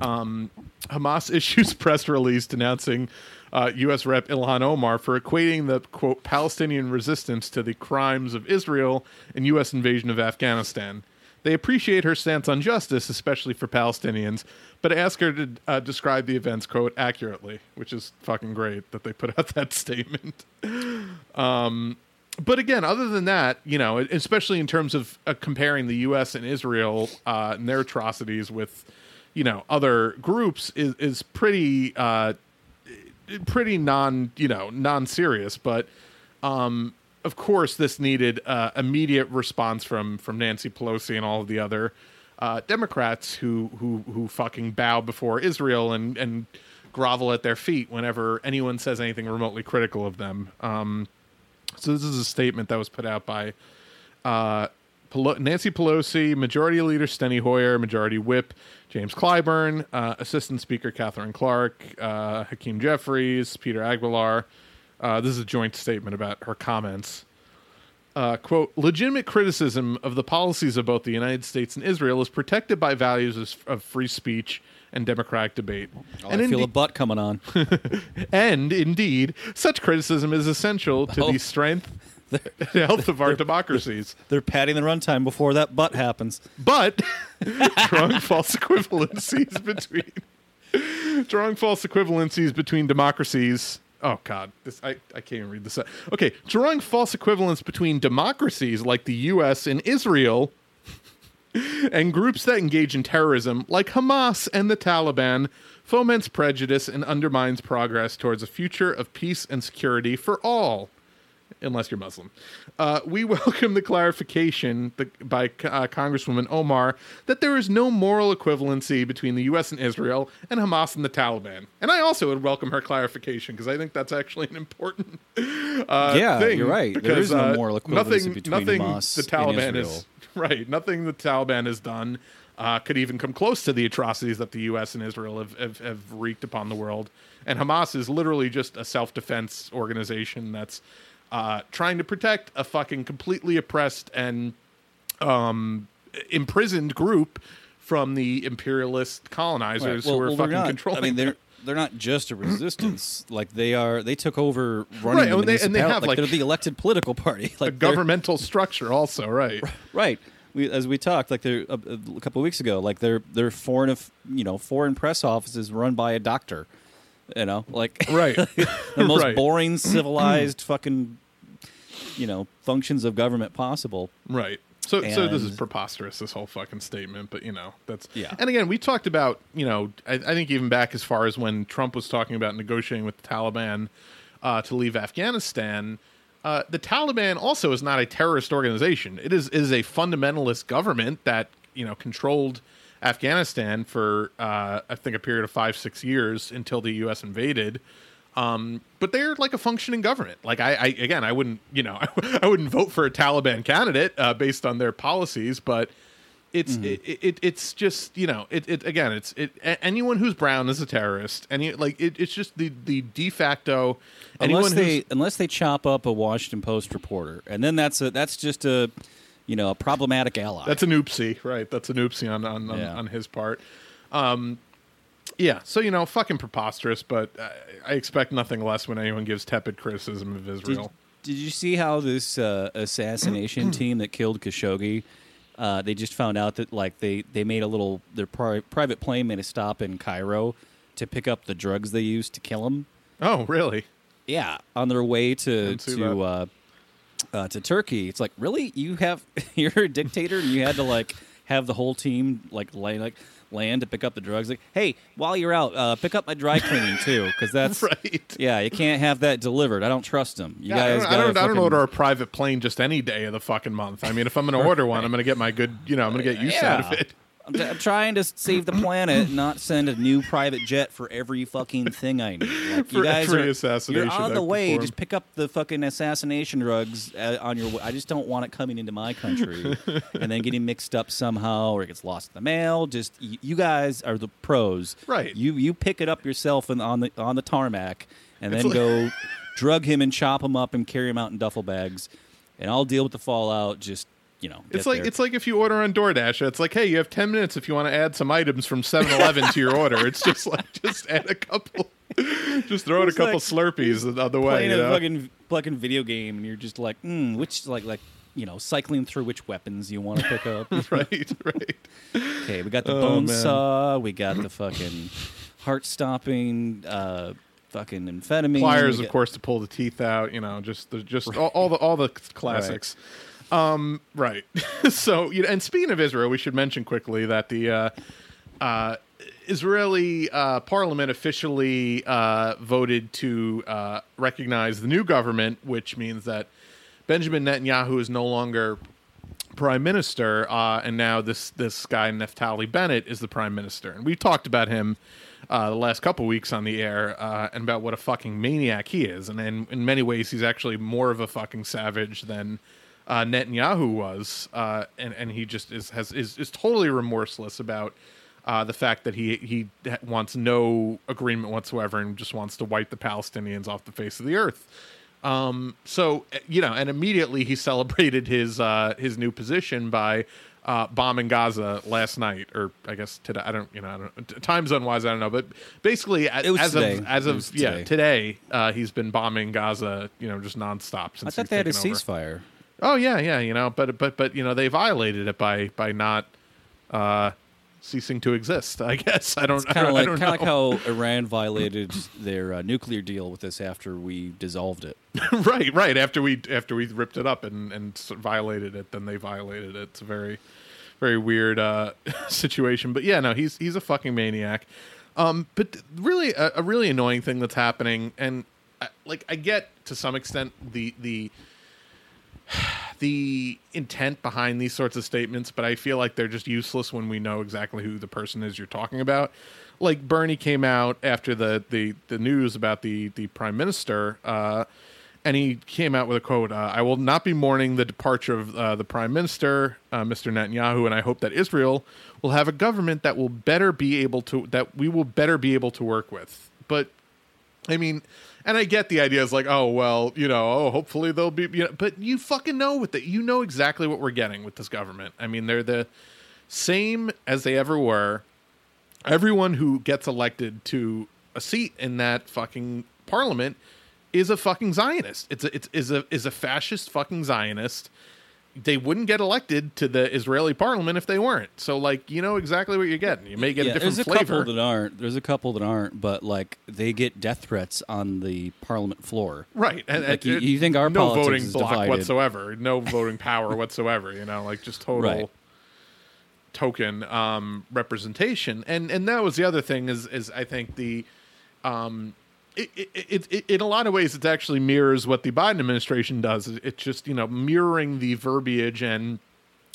Speaker 1: Um, Hamas issues press release denouncing uh, U.S. Rep Ilhan Omar for equating the quote Palestinian resistance to the crimes of Israel and U.S. invasion of Afghanistan. They appreciate her stance on justice, especially for Palestinians, but ask her to uh, describe the events, quote, accurately, which is fucking great that they put out that statement. Um, but again, other than that, you know, especially in terms of uh, comparing the U.S. and Israel uh, and their atrocities with, you know, other groups is is pretty uh, pretty non you know non serious. But um, of course, this needed uh, immediate response from from Nancy Pelosi and all of the other uh, Democrats who who who fucking bow before Israel and and grovel at their feet whenever anyone says anything remotely critical of them. Um, so this is a statement that was put out by uh, Nancy Pelosi, Majority Leader Steny Hoyer, Majority Whip James Clyburn, uh, Assistant Speaker Katherine Clark, uh, Hakeem Jeffries, Peter Aguilar. Uh, this is a joint statement about her comments. Uh, quote, legitimate criticism of the policies of both the United States and Israel is protected by values of, of free speech and democratic debate.
Speaker 2: Oh,
Speaker 1: and
Speaker 2: I feel a butt coming on.
Speaker 1: and indeed, such criticism is essential to
Speaker 2: Oh.
Speaker 1: the strength and health of our democracies.
Speaker 2: They're padding the runtime before that butt happens.
Speaker 1: But drawing false equivalencies between drawing false equivalencies between democracies. Oh God, this I, I can't even read this. Okay, drawing false equivalence between democracies like the U.S. and Israel, and groups that engage in terrorism like Hamas and the Taliban, foments prejudice and undermines progress towards a future of peace and security for all unless you're Muslim. Uh, we welcome the clarification the, by uh, Congresswoman Omar that there is no moral equivalency between the U.S. and Israel and Hamas and the Taliban. And I also would welcome her clarification because I think that's actually an important uh,
Speaker 2: Yeah,
Speaker 1: thing.
Speaker 2: you're right. There
Speaker 1: Because,
Speaker 2: is no
Speaker 1: uh,
Speaker 2: moral equivalency
Speaker 1: nothing,
Speaker 2: between
Speaker 1: nothing
Speaker 2: Hamas
Speaker 1: the
Speaker 2: and
Speaker 1: Taliban
Speaker 2: Israel.
Speaker 1: is right. Nothing the Taliban has done. Uh, could even come close to the atrocities that the U.S. and Israel have, have, have wreaked upon the world. And Hamas is literally just a self defense organization that's uh, trying to protect a fucking completely oppressed and um, imprisoned group from the imperialist colonizers
Speaker 2: Right.
Speaker 1: who are
Speaker 2: they're
Speaker 1: fucking
Speaker 2: not,
Speaker 1: controlling.
Speaker 2: I mean, they're they're not just a resistance. like they are, they took over running
Speaker 1: Right,
Speaker 2: the
Speaker 1: and they, and they have
Speaker 2: like,
Speaker 1: like,
Speaker 2: they're the elected political party. Like
Speaker 1: a governmental structure, also, right?
Speaker 2: right? We, as we talked, like they're a, a couple of weeks ago, like their their foreign, you know, foreign press offices run by a doctor. You know, like
Speaker 1: Right.
Speaker 2: the most
Speaker 1: Right.
Speaker 2: boring, civilized, fucking, you know, functions of government possible.
Speaker 1: Right. So, so this is preposterous. This whole fucking statement, but you know that's
Speaker 2: Yeah.
Speaker 1: And again, we talked about you know I, I think even back as far as when Trump was talking about negotiating with the Taliban uh, to leave Afghanistan. Uh, the Taliban also is not a terrorist organization. It is is a fundamentalist government that you know controlled Afghanistan for uh, I think a period of five six years until the U.S. invaded. Um, but they're like a functioning government. Like I, I again, I wouldn't, you know, I, wouldn't vote for a Taliban candidate uh, based on their policies, but it's it, it, it's just you know it, it again it's it anyone who's brown is a terrorist any like it, it's just the the de facto anyone
Speaker 2: unless they unless they chop up a Washington Post reporter, and then that's a that's just a you know a problematic ally.
Speaker 1: that's an oopsie right that's an oopsie on on, on,
Speaker 2: Yeah.
Speaker 1: on his part um yeah so you know fucking preposterous but I, I expect nothing less when anyone gives tepid criticism of Israel
Speaker 2: did you see how this uh, assassination team that killed Khashoggi? Uh, they just found out that like they, they made a little their pri- private plane made a stop in Cairo to pick up the drugs they used to kill him.
Speaker 1: oh really
Speaker 2: Yeah, on their way to to uh, uh, to Turkey. It's like really you have you're a dictator and you had to like have the whole team like lay, like land to pick up the drugs. Like hey, while you're out, uh, pick up my dry cleaning too because that's
Speaker 1: right
Speaker 2: yeah you can't have that delivered. I don't trust them. You
Speaker 1: Yeah, I
Speaker 2: guys
Speaker 1: don't, I don't, I don't order a private plane just any day of the fucking month. I mean, if I'm going to order one, I'm going to get my good, you know, I'm going to get use out of it.
Speaker 2: I'm, t- I'm trying to save the planet, not send a new private jet for every fucking thing I need. Like, you
Speaker 1: For
Speaker 2: guys
Speaker 1: every
Speaker 2: are,
Speaker 1: assassination
Speaker 2: You're on the way. Just pick up the fucking assassination drugs uh, on your way. I just don't want it coming into my country and then getting mixed up somehow or it gets lost in the mail. Just y- you guys are the pros,
Speaker 1: Right.
Speaker 2: You you pick it up yourself and on the on the tarmac and then go drug him and chop him up and carry him out in duffel bags, and I'll deal with the fallout. Just you know,
Speaker 1: It's like
Speaker 2: there.
Speaker 1: it's like if you order on DoorDash, it's like, hey, you have ten minutes if you want to add some items from 7-Eleven to your order. It's just like just add a couple, just throw in a couple
Speaker 2: like
Speaker 1: Slurpees the other way.
Speaker 2: playing
Speaker 1: You
Speaker 2: a
Speaker 1: know?
Speaker 2: fucking fucking video game, and you're just like, mm, which like like you know, cycling through which weapons you want to pick up.
Speaker 1: right, right.
Speaker 2: okay, we got the
Speaker 1: Oh,
Speaker 2: bone
Speaker 1: man.
Speaker 2: saw, we got the fucking heart stopping, uh, fucking amphetamine.
Speaker 1: Pliers,
Speaker 2: we
Speaker 1: of course, to pull the teeth out. You know, just the just all, all the all the classics. Um, right. so, you know, and speaking of Israel, we should mention quickly that the uh, uh, Israeli uh, parliament officially uh, voted to uh, recognize the new government, which means that Benjamin Netanyahu is no longer prime minister, uh, and now this this guy Naftali Bennett is the prime minister, and we've talked about him the last couple weeks on the air, and about what a fucking maniac he is, and in many ways he's actually more of a fucking savage than uh, Netanyahu was, uh, and and he just is has is, is totally remorseless about uh, the fact that he he wants no agreement whatsoever and just wants to wipe the Palestinians off the face of the earth. Um, so you know, and immediately he celebrated his uh, his new position by uh, bombing Gaza last night, or I guess today. I don't, you know, I don't, time zone wise, I don't know, but basically, as
Speaker 2: today.
Speaker 1: of as of yeah
Speaker 2: today.
Speaker 1: today, uh, he's been bombing Gaza, you know, just nonstop since.
Speaker 2: I thought they had a
Speaker 1: over.
Speaker 2: ceasefire.
Speaker 1: Oh yeah, yeah, you know, but but but you know, they violated it by by not uh, ceasing to exist. I guess I don't. I
Speaker 2: Kind
Speaker 1: don't,
Speaker 2: of
Speaker 1: I
Speaker 2: like kind of like
Speaker 1: know.
Speaker 2: how Iran violated their uh, nuclear deal with us after we dissolved it.
Speaker 1: right, right. After we after we ripped it up and and violated it, then they violated it. It's a very very weird uh, situation. But yeah, no, he's he's a fucking maniac. Um, but really, a, a really annoying thing that's happening, and uh, like I get to some extent the the the intent behind these sorts of statements, but I feel like they're just useless when we know exactly who the person is you're talking about. Like Bernie came out after the the, the news about the the prime minister, uh, and he came out with a quote: uh, "I will not be mourning the departure of uh, the prime minister, uh, Mr. Netanyahu, and I hope that Israel will have a government that will better be able to that we will better be able to work with." But I mean, and I get the idea is like, oh well, you know, oh hopefully they'll be, you know, but you fucking know with that you know exactly what we're getting with this government. I mean, they're the same as they ever were. Everyone who gets elected to a seat in that fucking parliament is a fucking Zionist. It's a, it's is a is a fascist fucking Zionist. They wouldn't get elected to the Israeli parliament if they weren't. So like, you know exactly what you're getting. You may get a different
Speaker 2: there's a
Speaker 1: flavor.
Speaker 2: couple that aren't. There's a couple that aren't, but like they get death threats on the parliament floor.
Speaker 1: Right. And,
Speaker 2: Like,
Speaker 1: and
Speaker 2: you-
Speaker 1: it-
Speaker 2: you think our
Speaker 1: no
Speaker 2: politics
Speaker 1: voting
Speaker 2: is
Speaker 1: block
Speaker 2: divided.
Speaker 1: whatsoever, no voting power whatsoever, you know, like just total
Speaker 2: Right.
Speaker 1: token um representation. And and that was the other thing is is I think the um it, it, it, in a lot of ways, it actually mirrors what the Biden administration does. It's just you know mirroring the verbiage and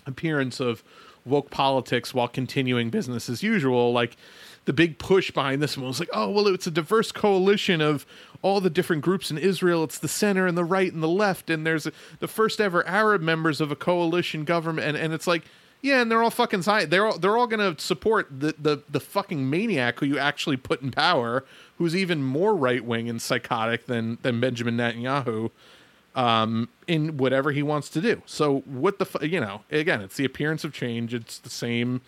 Speaker 1: appearance of woke politics while continuing business as usual. Like the big push behind this one was like, oh well, it's a diverse coalition of all the different groups in Israel. It's the center and the right and the left, and there's the first ever Arab members of a coalition government, and, and it's like. Yeah, and they're all fucking sci- they're all they're all gonna support the, the the fucking maniac who you actually put in power, who's even more right wing and psychotic than than Benjamin Netanyahu um, in whatever he wants to do. So what the fu- you know again, it's the appearance of change. It's the same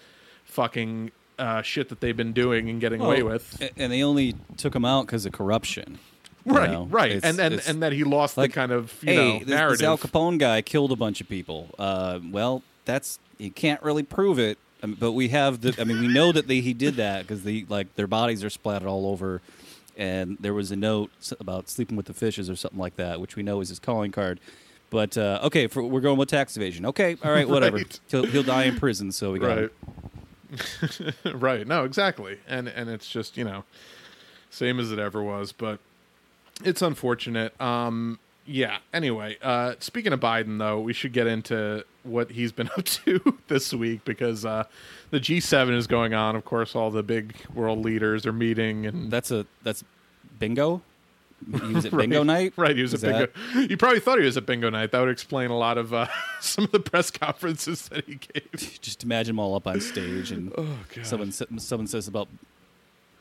Speaker 1: fucking uh, shit that they've been doing and getting away with.
Speaker 2: and they only took him out because of corruption. you
Speaker 1: right,
Speaker 2: know?
Speaker 1: right,
Speaker 2: It's-
Speaker 1: and and and that he lost
Speaker 2: like,
Speaker 1: the kind of you
Speaker 2: hey,
Speaker 1: know
Speaker 2: this,
Speaker 1: narrative.
Speaker 2: this Al Capone guy killed a bunch of people. Uh, well, that's you can't really prove it, But we have the. I mean, we know that they, he did that because they like their bodies are splattered all over, and there was a note about sleeping with the fishes or something like that, which we know is his calling card. But uh, okay, for, we're going with tax evasion. Okay, all right, whatever.
Speaker 1: Right.
Speaker 2: He'll, he'll die in prison, so we got
Speaker 1: right, right. No, exactly, and and it's just you know same as it ever was, but it's unfortunate. Um, yeah. Anyway, uh, speaking of Biden, though, we should get into what he's been up to this week because uh, the G7 is going on. Of course, all the big world leaders are meeting, and
Speaker 2: That's a that's bingo. He was at
Speaker 1: Right.
Speaker 2: bingo night.
Speaker 1: Right, he was
Speaker 2: Is
Speaker 1: at
Speaker 2: that-
Speaker 1: bingo. You probably thought he was at bingo night. That would explain a lot of uh, some of the press conferences that he gave.
Speaker 2: Just imagine them all up on stage, and
Speaker 1: Oh
Speaker 2: someone someone says about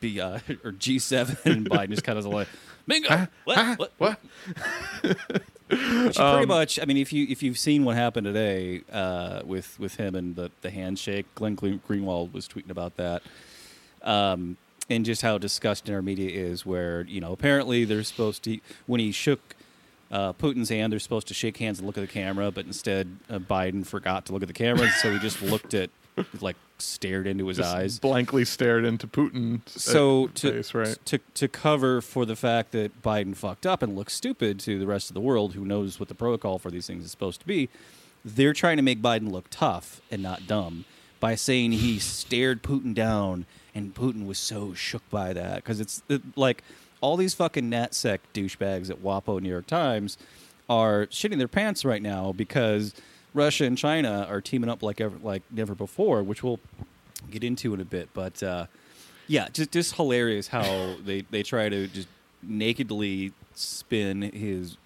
Speaker 2: B uh, or G seven, and Biden just kind of like bingo. what?
Speaker 1: Huh?
Speaker 2: what?
Speaker 1: What?
Speaker 2: Which
Speaker 1: Um,
Speaker 2: pretty much. I mean, if you if you've seen what happened today uh, with with him and the the handshake, Glenn Greenwald was tweeting about that. Um, and just how disgusting our media is, where you know apparently they're supposed to when he shook uh, Putin's hand, they're supposed to shake hands and look at the camera, but instead uh, Biden forgot to look at the camera, so he just looked at like stared into his
Speaker 1: Just
Speaker 2: eyes.
Speaker 1: blankly stared into Putin's uh,
Speaker 2: So to,
Speaker 1: face, right?
Speaker 2: to to cover for the fact that Biden fucked up and looks stupid to the rest of the world who knows what the protocol for these things is supposed to be, they're trying to make Biden look tough and not dumb by saying he stared Putin down and Putin was so shook by that because it's it, like all these fucking NatSec douchebags at WAPO New York Times are shitting their pants right now because Russia and China are teaming up like ever like never before, which we'll get into in a bit, but. uh yeah, just just hilarious how they they try to just nakedly spin his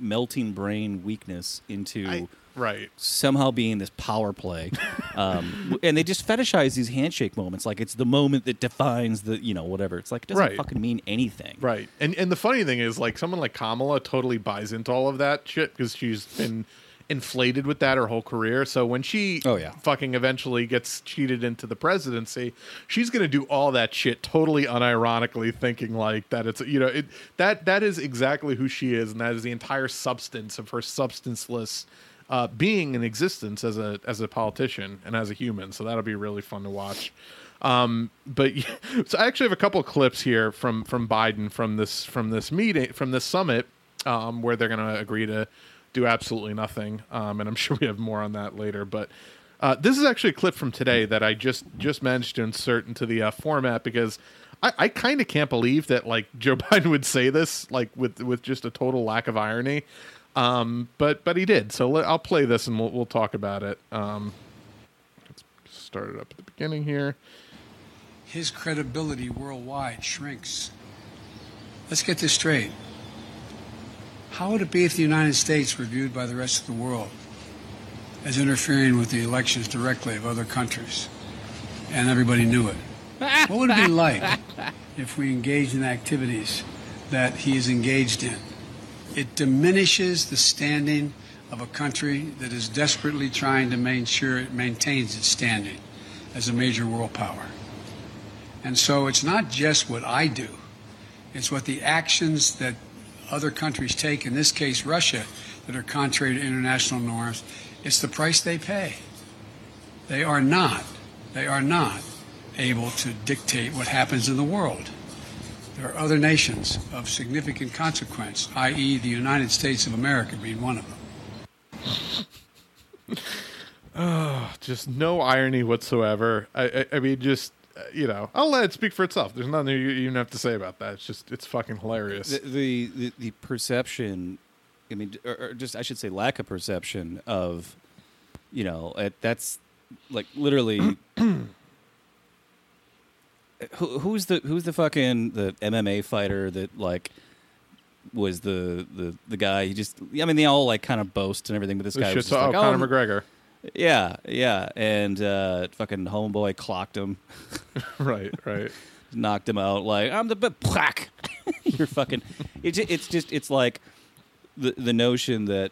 Speaker 2: melting brain weakness into
Speaker 1: I, right.
Speaker 2: somehow being this power play. Um, and they just fetishize these handshake moments like it's the moment that defines the, you know, whatever. It's like it doesn't
Speaker 1: Right.
Speaker 2: fucking mean anything.
Speaker 1: Right. And and the funny thing is like someone like Kamala totally buys into all of that shit because she's been inflated with that her whole career. So when she
Speaker 2: Oh, yeah.
Speaker 1: fucking eventually gets cheated into the presidency, she's going to do all that shit totally unironically thinking like that it's you know, it that that is exactly who she is and that is the entire substance of her substanceless uh, being in existence as a as a politician and as a human. So that'll be really fun to watch. Um, but so I actually have a couple of clips here from from Biden from this from this meeting from this summit um, where they're going to agree to do absolutely nothing. Um, and I'm sure we have more on that later. But uh, this is actually a clip from today that I just just managed to insert into the uh, format because I, I kind of can't believe that like Joe Biden would say this like with with just a total lack of irony. Um, but but he did. So let, I'll play this and we'll we'll talk about it. Um, let's start it up at the beginning here.
Speaker 3: his credibility worldwide shrinks. Let's get this straight. How would it be if the United States were viewed by the rest of the world as interfering with the elections directly of other countries and everybody knew it? What would it be like if we engaged in activities that he is engaged in? It diminishes the standing of a country that is desperately trying to make sure it maintains its standing as a major world power. And so it's not just what I do, it's what the actions that other countries take, in this case Russia, that are contrary to international norms, it's the price they pay. They are not, they are not able to dictate what happens in the world. There are other nations of significant consequence, i.e., the United States of America being one of them.
Speaker 1: oh, just no irony whatsoever. I, I, I mean, just Uh, you know, I'll let it speak for itself. There's nothing you even have to say about that. It's just it's fucking hilarious.
Speaker 2: The, the, the, the perception, I mean, or, or just, I should say, lack of perception of, you know, it, that's like literally. who, who's the who's the fucking the MMA fighter that like was the the the guy? He just I mean they all like kind of boast and everything, but this guy was just
Speaker 1: oh,
Speaker 2: like,
Speaker 1: Conor
Speaker 2: oh,
Speaker 1: McGregor,
Speaker 2: Yeah, yeah, and uh, fucking homeboy clocked him,
Speaker 1: right, right.
Speaker 2: knocked him out. Like I'm the but whack. You're fucking. It's it's just it's like the the notion that.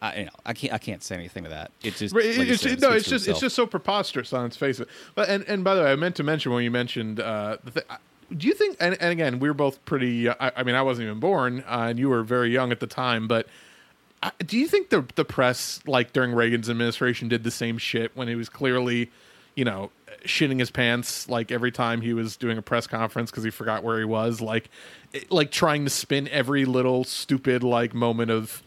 Speaker 2: I you know I can't I can't say anything to that. It just like
Speaker 1: it's,
Speaker 2: said, it
Speaker 1: no, it's just it's
Speaker 2: itself.
Speaker 1: just so preposterous on its face. But and and by the way, I meant to mention when you mentioned uh, the th- do you think? And, and again, we were both pretty. Uh, I, I mean, I wasn't even born, uh, and you were very young at the time. But do you think the the press, like during Reagan's administration, did the same shit when he was clearly, you know, shitting his pants like every time he was doing a press conference because he forgot where he was, like, it- like trying to spin every little stupid like moment of.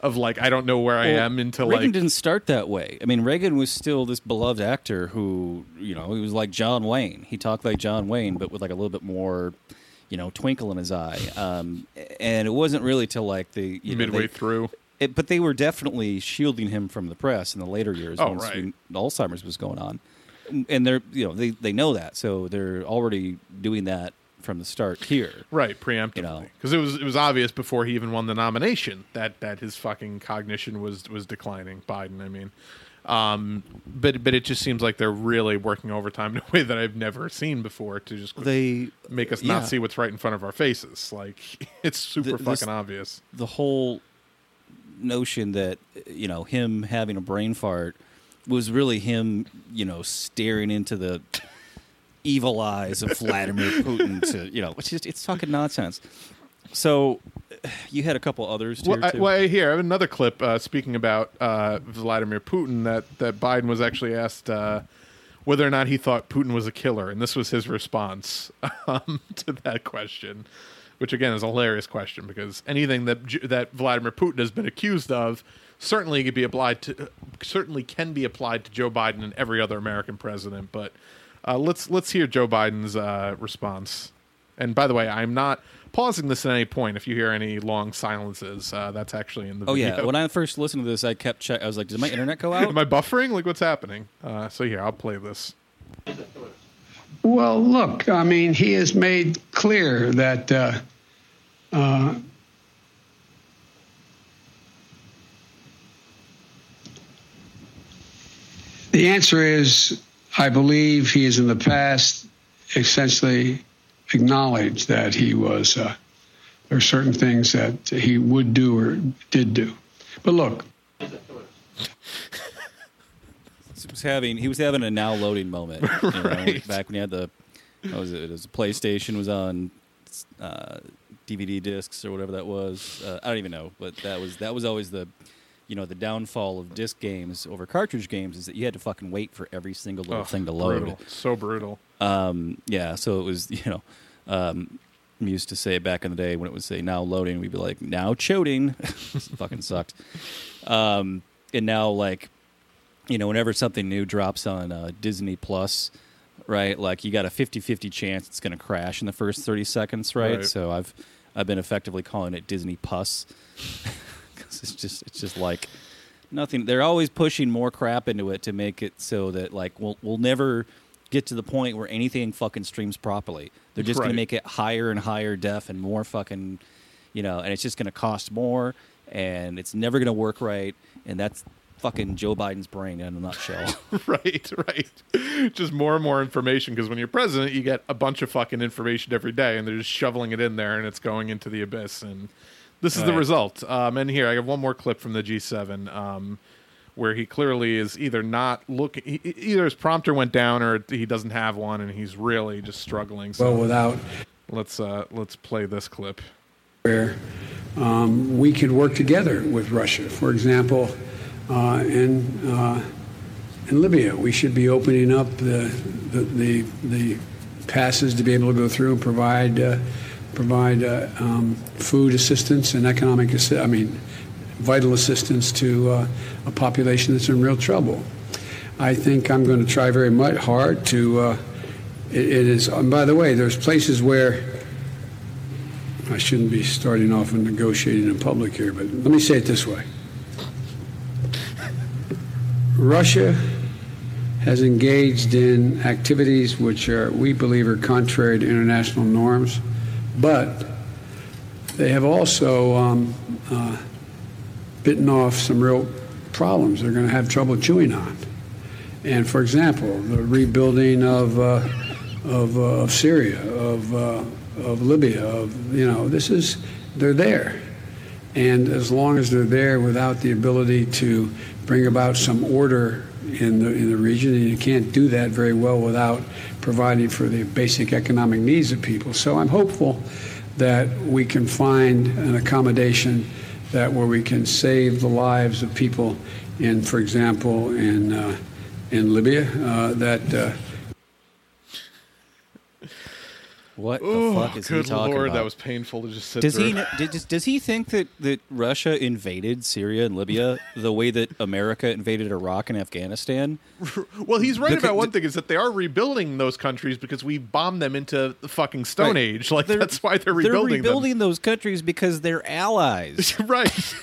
Speaker 1: Of like I don't know where I
Speaker 2: Well,
Speaker 1: am into
Speaker 2: Reagan
Speaker 1: like
Speaker 2: didn't start that way. I mean, Reagan was still this beloved actor who, you know, he was like John Wayne. He talked like John Wayne, but with like a little bit more, you know, twinkle in his eye. Um, and it wasn't really till like the you know,
Speaker 1: midway
Speaker 2: they-
Speaker 1: through.
Speaker 2: It, but they were definitely shielding him from the press in the later years
Speaker 1: Oh,
Speaker 2: once
Speaker 1: right.
Speaker 2: we- Alzheimer's was going on, and, they're you know they they know that, so they're already doing that from the start here.
Speaker 1: Right, preemptively,
Speaker 2: You know.
Speaker 1: because it was it was obvious before he even won the nomination that that his fucking cognition was was declining. Biden, I mean, um, but but it just seems like they're really working overtime in a way that I've never seen before to just
Speaker 2: They
Speaker 1: make us
Speaker 2: yeah.
Speaker 1: not see what's right in front of our faces. Like it's super
Speaker 2: Th- this-
Speaker 1: fucking obvious.
Speaker 2: the whole notion that you know him having a brain fart was really him you know staring into the evil eyes of Vladimir Putin to you know it's just it's fucking nonsense. So you had a couple others too.
Speaker 1: Well, I, well, here I have another clip uh, speaking about uh, Vladimir Putin that that Biden was actually asked uh, whether or not he thought Putin was a killer, and this was his response um, to that question, which again is a hilarious question because anything that that Vladimir Putin has been accused of certainly could be applied to certainly can be applied to Joe Biden and every other American president. But uh, let's let's hear Joe Biden's uh, response. And by the way, I'm not pausing this at any point. If you hear any long silences, uh, that's actually in the
Speaker 2: oh
Speaker 1: video.
Speaker 2: yeah, when I first listened to this, I kept check. I was like, did my internet go out?
Speaker 1: Am I buffering? Like, what's happening? Uh, so here, I'll play this.
Speaker 3: Well, look, I mean, he has made clear that uh, uh, the answer is I believe he has in the past essentially acknowledged that he was, uh, there are certain things that he would do or did do. But look,
Speaker 2: was having he was having a now loading moment. You know,
Speaker 1: Right.
Speaker 2: Back when you had the what was it? It was PlayStation was on uh, DVD discs or whatever that was. Uh, I don't even know, but that was that was always the you know the downfall of disc games over cartridge games is that you had to fucking wait for every single little
Speaker 1: Oh,
Speaker 2: thing to load.
Speaker 1: brutal. So brutal.
Speaker 2: Um, yeah, so it was you know. Um, we used to say it back in the day when it would say now loading, we'd be like now choding. fucking sucked. Um, and now like you know, whenever something new drops on uh, Disney Plus, right? Like you got a 50-50 chance it's going to crash in the first 30 seconds, right?
Speaker 1: Right.
Speaker 2: So I've I've been effectively calling it Disney Puss cuz it's just it's just like nothing. They're always pushing more crap into it to make it so that like we'll we'll never get to the point where anything fucking streams properly. They're just going to make it higher and higher def and more fucking you know, and it's just going to cost more and it's never going to work right and that's fucking Joe Biden's brain in a nutshell.
Speaker 1: right, right. Just more and more information because when you're president, you get a bunch of fucking information every day, and they're just shoveling it in there, and it's going into the abyss. And this is the result. Um, and here I have one more clip from the G7, um, where he clearly is either not looking, he, he- either his prompter went down, or he doesn't have one, and he's really just struggling. So
Speaker 3: well, without
Speaker 1: let's uh, let's play this clip.
Speaker 3: where um, we could work together with Russia. For example, uh, in uh, in Libya, we should be opening up the the the, the passes to be able to go through and provide uh, provide uh, um, food assistance and economic assi- I mean vital assistance to uh, a population that's in real trouble. I think I'm going to try very much hard to. Uh, it, it is. And by the way, there's places where I shouldn't be starting off and negotiating in public here, but let me say it this way. Russia has engaged in activities which are, we believe, are contrary to international norms, but they have also um, uh, bitten off some real problems they're going to have trouble chewing on. And for example, the rebuilding of, uh, of, uh, of Syria, of, uh, of Libya, of, you know, this is, they're there. And as long as they're there without the ability to bring about some order in the, in the region, and you can't do that very well without providing for the basic economic needs of people. So I'm hopeful that we can find an accommodation that where we can save the lives of people in, for example, in, uh, in Libya, uh, that
Speaker 2: what the
Speaker 1: Oh,
Speaker 2: fuck is he
Speaker 1: good
Speaker 2: talking
Speaker 1: lord,
Speaker 2: about?
Speaker 1: that was painful to just sit
Speaker 2: does
Speaker 1: through.
Speaker 2: he does, does he think that, that Russia invaded Syria and Libya the way that America invaded Iraq and Afghanistan?
Speaker 1: Well, he's right
Speaker 2: The-
Speaker 1: about one
Speaker 2: the-
Speaker 1: thing is that they are rebuilding those countries because we bombed them into the fucking Stone
Speaker 2: Right.
Speaker 1: Age. Like
Speaker 2: They're-
Speaker 1: that's why they're rebuilding
Speaker 2: They're
Speaker 1: rebuilding,
Speaker 2: rebuilding those countries because they're allies.
Speaker 1: them. right.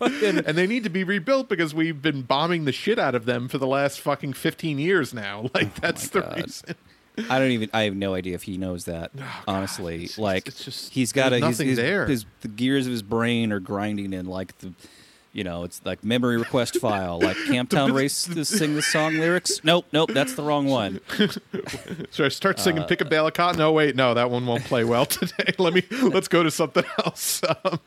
Speaker 1: And they need to be rebuilt because we've been bombing the shit out of them for the last fucking 15 years now. Like oh that's the
Speaker 2: Oh God.
Speaker 1: reason.
Speaker 2: I don't even. I have no idea if he knows that. honestly,
Speaker 1: Oh, It's-
Speaker 2: like
Speaker 1: it's just-
Speaker 2: he's got a he's,
Speaker 1: nothing
Speaker 2: his,
Speaker 1: there.
Speaker 2: his the gears of his brain are grinding in like the. You know, it's like memory request file, like Camptown Race to sing the song lyrics. Nope, nope, that's the wrong one.
Speaker 1: So I start
Speaker 2: Uh,
Speaker 1: singing "Pick a Bale of Cotton." No, wait, no, that one won't play well today. Let me let's go to something else. Um,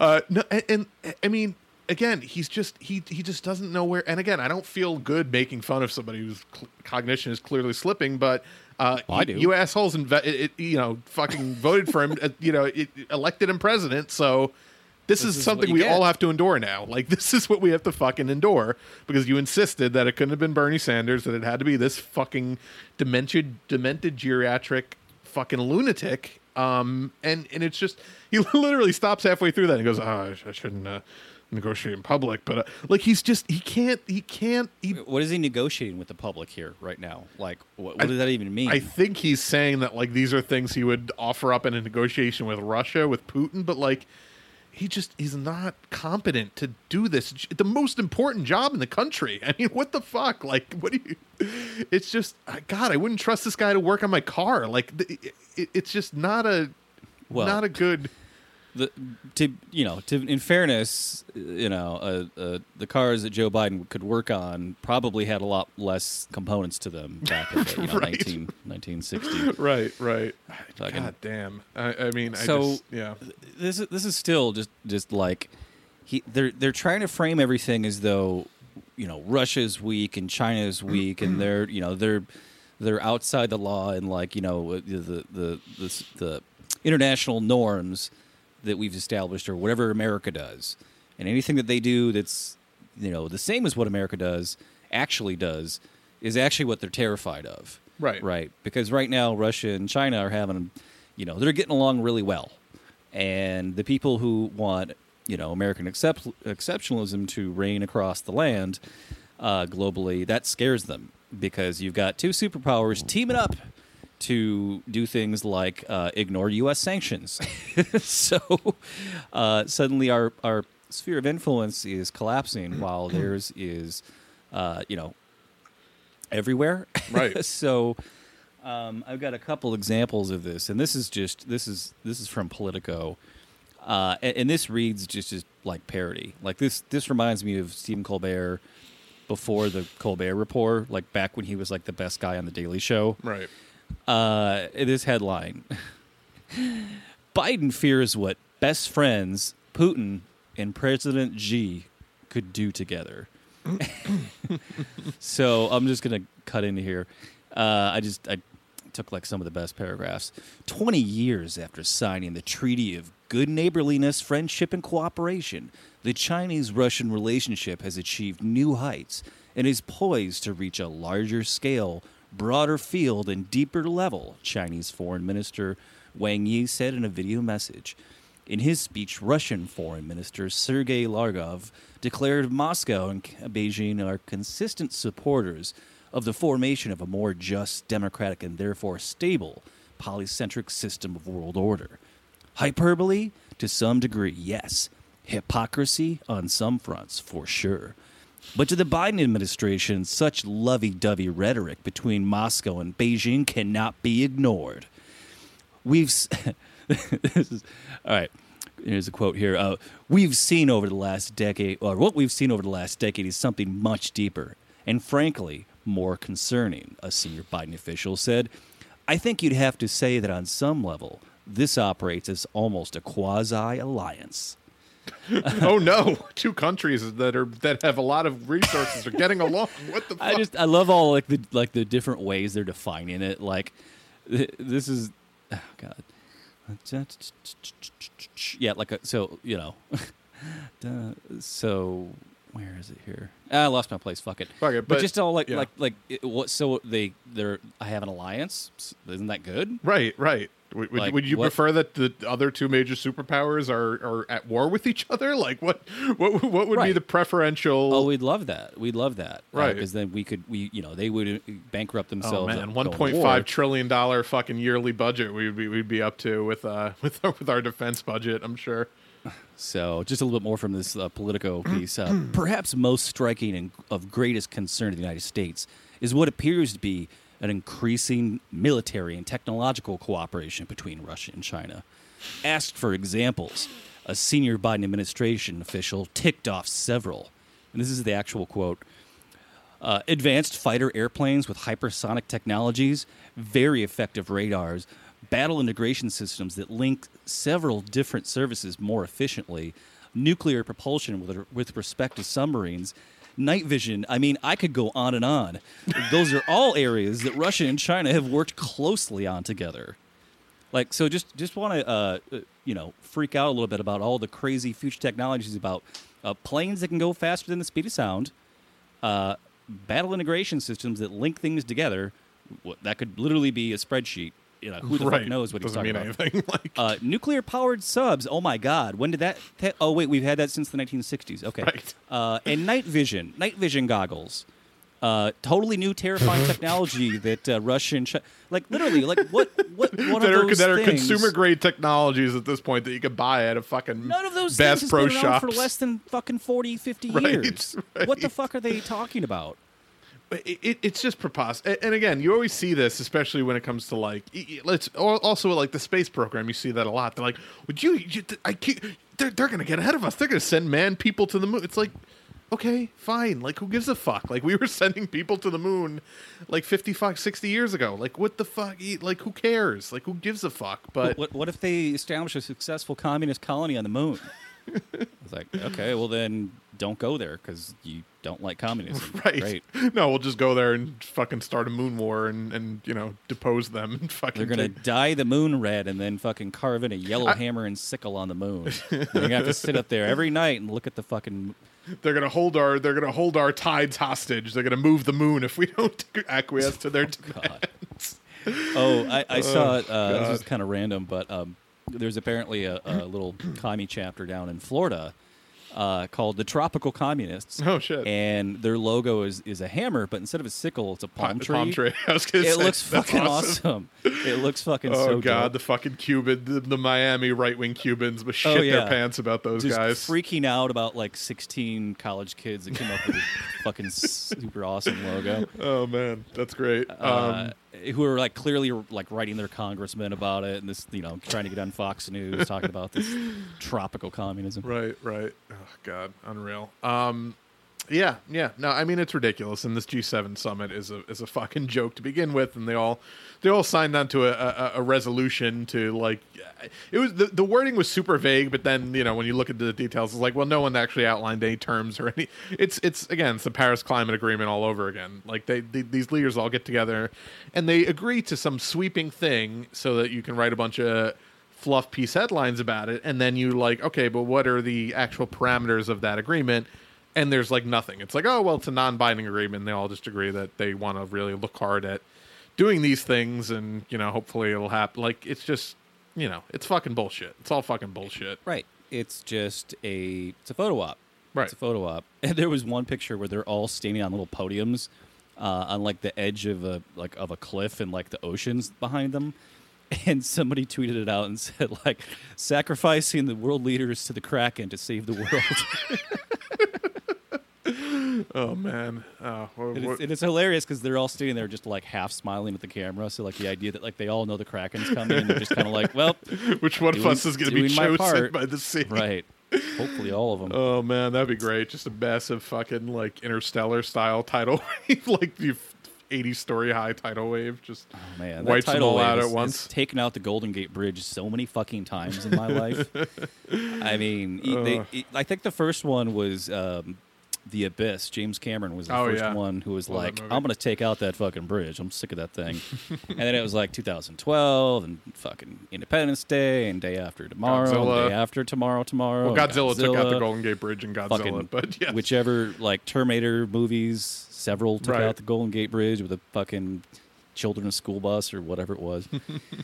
Speaker 1: uh, no, and, and I mean, again, he's just he he just doesn't know where. And again, I don't feel good making fun of somebody whose cl- cognition is clearly slipping, but. Uh,
Speaker 2: I do.
Speaker 1: You assholes, inve- it, it, you know, fucking voted for him. uh, you know, it, elected him president. So this, is,
Speaker 2: is
Speaker 1: something
Speaker 2: you
Speaker 1: we all have to endure now. Like this is what we have to fucking endure because you insisted that it couldn't have been Bernie Sanders, that it had to be this fucking demented, demented geriatric fucking lunatic. Um, and and it's just he literally stops halfway through that and goes, "Oh, I, I shouldn't uh, negotiate in public," but uh, like he's just he can't he can't he.
Speaker 2: What is he negotiating with the public here right now? Like, what, what
Speaker 1: I-
Speaker 2: does that even mean?
Speaker 1: I think he's saying that like these are things he would offer up in a negotiation with Russia with Putin, but like he just he's not competent to do this. The most important job in the country. I mean, what the fuck? Like, what do you? It's just God. I wouldn't trust this guy to work on my car. Like, it's just not a
Speaker 2: Well-
Speaker 1: not a good
Speaker 2: the to you know to in fairness, you know, uh, uh, the cars that Joe Biden could work on probably had a lot less components to them back in the you know,
Speaker 1: Right.
Speaker 2: 19, 1960.
Speaker 1: Right, right.
Speaker 2: Fucking-
Speaker 1: God damn. I, I mean, I
Speaker 2: So-
Speaker 1: just, yeah.
Speaker 2: this is this is still just just like he they're they're trying to frame everything as though you know Russia's weak and China's weak and they're you know they're they're outside the law and like you know the the the the, the international norms that we've established or whatever America does. And anything that they do that's you know the same as what America does actually does is actually what they're terrified of.
Speaker 1: Right.
Speaker 2: right. Because right now Russia and China are having you know they're getting along really well. And the people who want you know American excep- exceptionalism to reign across the land uh, globally, that scares them. Because you've got two superpowers teaming up to do things like uh, ignore U.S. sanctions. so uh, suddenly, our our sphere of influence is collapsing, while theirs is, uh, you know, everywhere.
Speaker 1: Right.
Speaker 2: so. Um, I've got a couple examples of this, and this is just this is this is from Politico, uh, and, and this reads just just like parody. Like this this reminds me of Stephen Colbert before the Colbert Report, like back when he was like the best guy on the Daily Show.
Speaker 1: Right.
Speaker 2: Uh, this headline: Biden fears what best friends Putin and President Xi could do together. so I'm just gonna cut into here. Uh, I just I took like some of the best paragraphs. Twenty years after signing the Treaty of Good Neighborliness, Friendship, and Cooperation, the Chinese-Russian relationship has achieved new heights and is poised to reach a larger scale, broader field, and deeper level. Chinese Foreign Minister Wang Yi said in a video message. In his speech, Russian Foreign Minister Sergei Lavrov declared Moscow and Beijing are consistent supporters of the formation of a more just, democratic, and therefore stable polycentric system of world order. Hyperbole? To some degree, yes. Hypocrisy? On some fronts, for sure. But to the Biden administration, such lovey dovey rhetoric between Moscow and Beijing cannot be ignored. We've. is, all right. Here's a quote here. Uh, we've seen over the last decade, or what we've seen over the last decade, is something much deeper and, frankly, more concerning, a senior Biden official said. I think you'd have to say that on some level, this operates as almost a quasi alliance.
Speaker 1: oh no, two countries that are that have a lot of resources are getting along. What the fuck?
Speaker 2: I just I love all like the like the different ways they're defining it. Like this is oh god. Yeah, like a, so you know. So where is it here? Ah, I lost my place. Fuck it.
Speaker 1: Fuck it,
Speaker 2: but,
Speaker 1: but-
Speaker 2: just all like
Speaker 1: yeah.
Speaker 2: like like it, what? So they they're I have an alliance. Isn't that good?
Speaker 1: right, right. Would, would,
Speaker 2: Like,
Speaker 1: would you
Speaker 2: what-
Speaker 1: prefer that the other two major superpowers are, are at war with each other? Like what what what would be the preferential?
Speaker 2: Oh, we'd love that. We'd love that.
Speaker 1: Right.
Speaker 2: Because then we could we you know they would uh, bankrupt
Speaker 1: Oh
Speaker 2: themselves.
Speaker 1: man,
Speaker 2: and
Speaker 1: one point five trillion dollar fucking yearly budget we'd be we'd be up to with uh with our, with our defense budget. I'm sure.
Speaker 2: So, just a little bit more from this uh, Politico piece. Uh, perhaps most striking and of greatest concern to the United States is what appears to be an increasing military and technological cooperation between Russia and China. Asked for examples, a senior Biden administration official ticked off several. And this is the actual quote. Uh, advanced fighter airplanes with hypersonic technologies, very effective radars, battle integration systems that link several different services more efficiently, nuclear propulsion with, with respect to submarines, night vision. I mean, I could go on and on. Those are all areas that Russia and China have worked closely on together. Like, so just just want to uh, uh, you know freak out a little bit about all the crazy future technologies about uh, planes that can go faster than the speed of sound, uh, battle integration systems that link things together. That could literally be a spreadsheet. You know, who the
Speaker 1: right.
Speaker 2: fuck knows what he's
Speaker 1: Doesn't
Speaker 2: talking
Speaker 1: mean
Speaker 2: about?
Speaker 1: anything. like
Speaker 2: Uh, nuclear powered subs. Oh my God! When did that? Te- oh wait, we've had that since the 1960s. Okay.
Speaker 1: Right.
Speaker 2: Uh, and night vision, night vision goggles. Uh, totally new, terrifying technology that uh, Russia and China, like literally, like what, what one
Speaker 1: that
Speaker 2: of
Speaker 1: are
Speaker 2: those
Speaker 1: that are
Speaker 2: things-
Speaker 1: consumer grade technologies at this point that you could buy at a fucking
Speaker 2: None of those
Speaker 1: Bass
Speaker 2: things
Speaker 1: Pro
Speaker 2: has been around
Speaker 1: shops.
Speaker 2: for less than fucking 40, 50
Speaker 1: Right,
Speaker 2: years. What the fuck are they talking about?
Speaker 1: It, it, it's just preposterous. And again, you always see this, especially when it comes to like, let's also like the space program. You see that a lot. They're like, "Would you? you I can't, they're they're gonna get ahead of us. They're gonna send man people to the moon." It's like, okay, fine. Like, who gives a fuck? Like, we were sending people to the moon like 55, 60 years ago. Like, what the fuck? Like, who cares? Like, who gives a fuck? But
Speaker 2: what, what if they establish a successful communist colony on the moon? it's like, okay, well then don't go there because you don't like communism.
Speaker 1: right,
Speaker 2: Great.
Speaker 1: no, we'll just go there and fucking start a moon war and and you know depose them and fucking.
Speaker 2: They're gonna dye the moon red and then fucking carve in a yellow hammer and sickle on the moon. You're gonna have to sit up there every night and look at the fucking.
Speaker 1: they're gonna hold our they're gonna hold our tides hostage. They're gonna move the moon if we don't acquiesce to their
Speaker 2: God. Oh, I, I saw it. Uh, this is kind of random, but um, there's apparently a, a little commie chapter down in Florida uh, called the Tropical Communists.
Speaker 1: Oh, shit.
Speaker 2: And their logo is is a hammer, but instead of a sickle, it's a palm tree.
Speaker 1: palm tree. I was gonna
Speaker 2: It
Speaker 1: say,
Speaker 2: looks fucking awesome. It looks fucking
Speaker 1: Oh
Speaker 2: so
Speaker 1: god,
Speaker 2: dope.
Speaker 1: the fucking Cuban, the, the Miami right wing Cubans, but shit
Speaker 2: Oh, yeah.
Speaker 1: their pants about those
Speaker 2: just
Speaker 1: guys.
Speaker 2: freaking out about like 16 college kids that came up with this fucking super awesome logo.
Speaker 1: Oh man, that's great.
Speaker 2: Uh,
Speaker 1: um,
Speaker 2: who are like clearly like writing their congressman about it and this, you know, trying to get on Fox News talking about this tropical communism.
Speaker 1: right, right. Oh god, unreal. Um, yeah, yeah. No, I mean it's ridiculous, and this G7 summit is a is a fucking joke to begin with, and they all they all signed onto a, a, a resolution to like it was the, the wording was super vague, but then you know when you look into the details, it's like well, no one actually outlined any terms or any. It's it's again it's the Paris Climate Agreement all over again. Like they, they these leaders all get together, and they agree to some sweeping thing so that you can write a bunch of fluff piece headlines about it and then you like okay but what are the actual parameters of that agreement and there's like nothing it's like oh well it's a non-binding agreement they all just agree that they want to really look hard at doing these things and you know hopefully it'll happen like it's just you know it's fucking bullshit it's all fucking bullshit
Speaker 2: Right. It's just a it's a photo op.
Speaker 1: Right.
Speaker 2: It's a photo op. And there was one picture where they're all standing on little podiums uh, on like the edge of a like of a cliff and like the oceans behind them. And somebody tweeted it out and said like sacrificing the world leaders to the Kraken to save the world.
Speaker 1: oh man uh, oh, what-
Speaker 2: And it's, it's hilarious because they're all standing there just like half smiling at the camera. So like the idea that like they all know the Kraken's coming and they're just kind of like, well,
Speaker 1: which one of us is going to be chosen by the sea
Speaker 2: right. Hopefully all of them.
Speaker 1: Oh man, that'd be great. Just a massive fucking like interstellar style tidal wave, like the 80 story high tidal wave. Just
Speaker 2: Oh, man, that
Speaker 1: wipes them all out
Speaker 2: has-
Speaker 1: at once.
Speaker 2: taken out the Golden Gate Bridge so many fucking times in my life. I mean, e- they, I think the first one was um, the Abyss. James Cameron was the
Speaker 1: Oh,
Speaker 2: first
Speaker 1: yeah.
Speaker 2: one who was
Speaker 1: Love
Speaker 2: like, "I'm going to take out that fucking bridge. I'm sick of that thing." and then it was like 2012 and fucking Independence Day and Day After Tomorrow,
Speaker 1: Godzilla.
Speaker 2: Day After Tomorrow, Tomorrow.
Speaker 1: well,
Speaker 2: and
Speaker 1: Godzilla, took out the Golden Gate Bridge and Godzilla, but yeah,
Speaker 2: whichever like Terminator movies, several took
Speaker 1: Right.
Speaker 2: out the Golden Gate Bridge with a fucking children's school bus or whatever it was.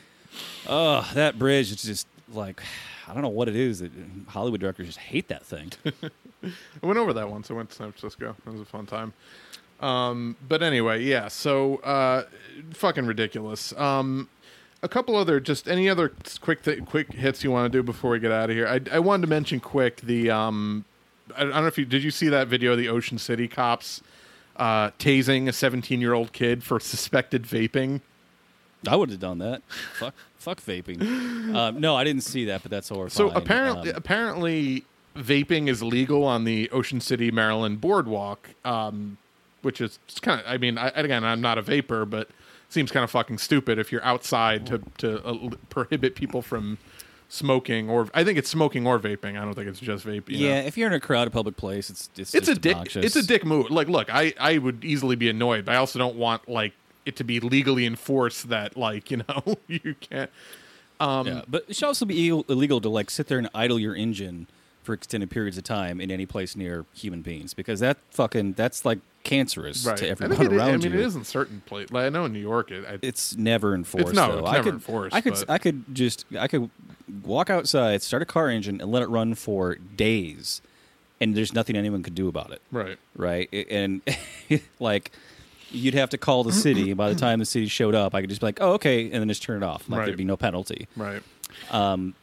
Speaker 2: oh, that bridge is just like I don't know what it is that Hollywood directors just hate that thing.
Speaker 1: I went over that once. I went to San Francisco. It was a fun time. Um, but anyway, yeah. So uh, fucking ridiculous. Um, a couple other just any other quick th- quick hits you want to do before we get out of here. I, I wanted to mention quick the um, I, I don't know if you did you see that video of the Ocean City cops uh, tasing a 17 year old kid for suspected vaping.
Speaker 2: I would have done that. fuck, fuck vaping. Um, no, I didn't see that, but that's horrifying.
Speaker 1: So apparently,
Speaker 2: Um,
Speaker 1: apparently, vaping is legal on the Ocean City, Maryland boardwalk, um, which is kind of. I mean, I, again, I'm not a vapor, but it seems kind of fucking stupid if you're outside to to uh, prohibit people from smoking, or I think it's smoking or vaping. I don't think it's just vaping. you know?
Speaker 2: yeah, if you're in a crowded public place, it's it's,
Speaker 1: it's
Speaker 2: just
Speaker 1: a dick.
Speaker 2: obnoxious.
Speaker 1: It's a dick move. Like, look, I I would easily be annoyed, but I also don't want like it to be legally enforced that like you know you can't. Um,
Speaker 2: yeah, but it should also be Ill- illegal to like sit there and idle your engine for extended periods of time in any place near human beings because that fucking that's like cancerous
Speaker 1: Right.
Speaker 2: to
Speaker 1: I,
Speaker 2: everyone
Speaker 1: think it is-
Speaker 2: around
Speaker 1: I mean,
Speaker 2: you.
Speaker 1: it is in certain places. Like, I know in New York, it, I,
Speaker 2: It's never enforced.
Speaker 1: no,
Speaker 2: though.
Speaker 1: it's
Speaker 2: I
Speaker 1: never
Speaker 2: could,
Speaker 1: enforced,
Speaker 2: I could,
Speaker 1: but-
Speaker 2: I could just, I could walk outside, start a car engine, and let it run for days, and there's nothing anyone could do about it.
Speaker 1: right.
Speaker 2: right? And like, you'd have to call the city. and By the time the city showed up, I could just be like, "Oh, okay," and then just turn it off. Like
Speaker 1: Right.
Speaker 2: there'd be no penalty.
Speaker 1: Right.
Speaker 2: Um,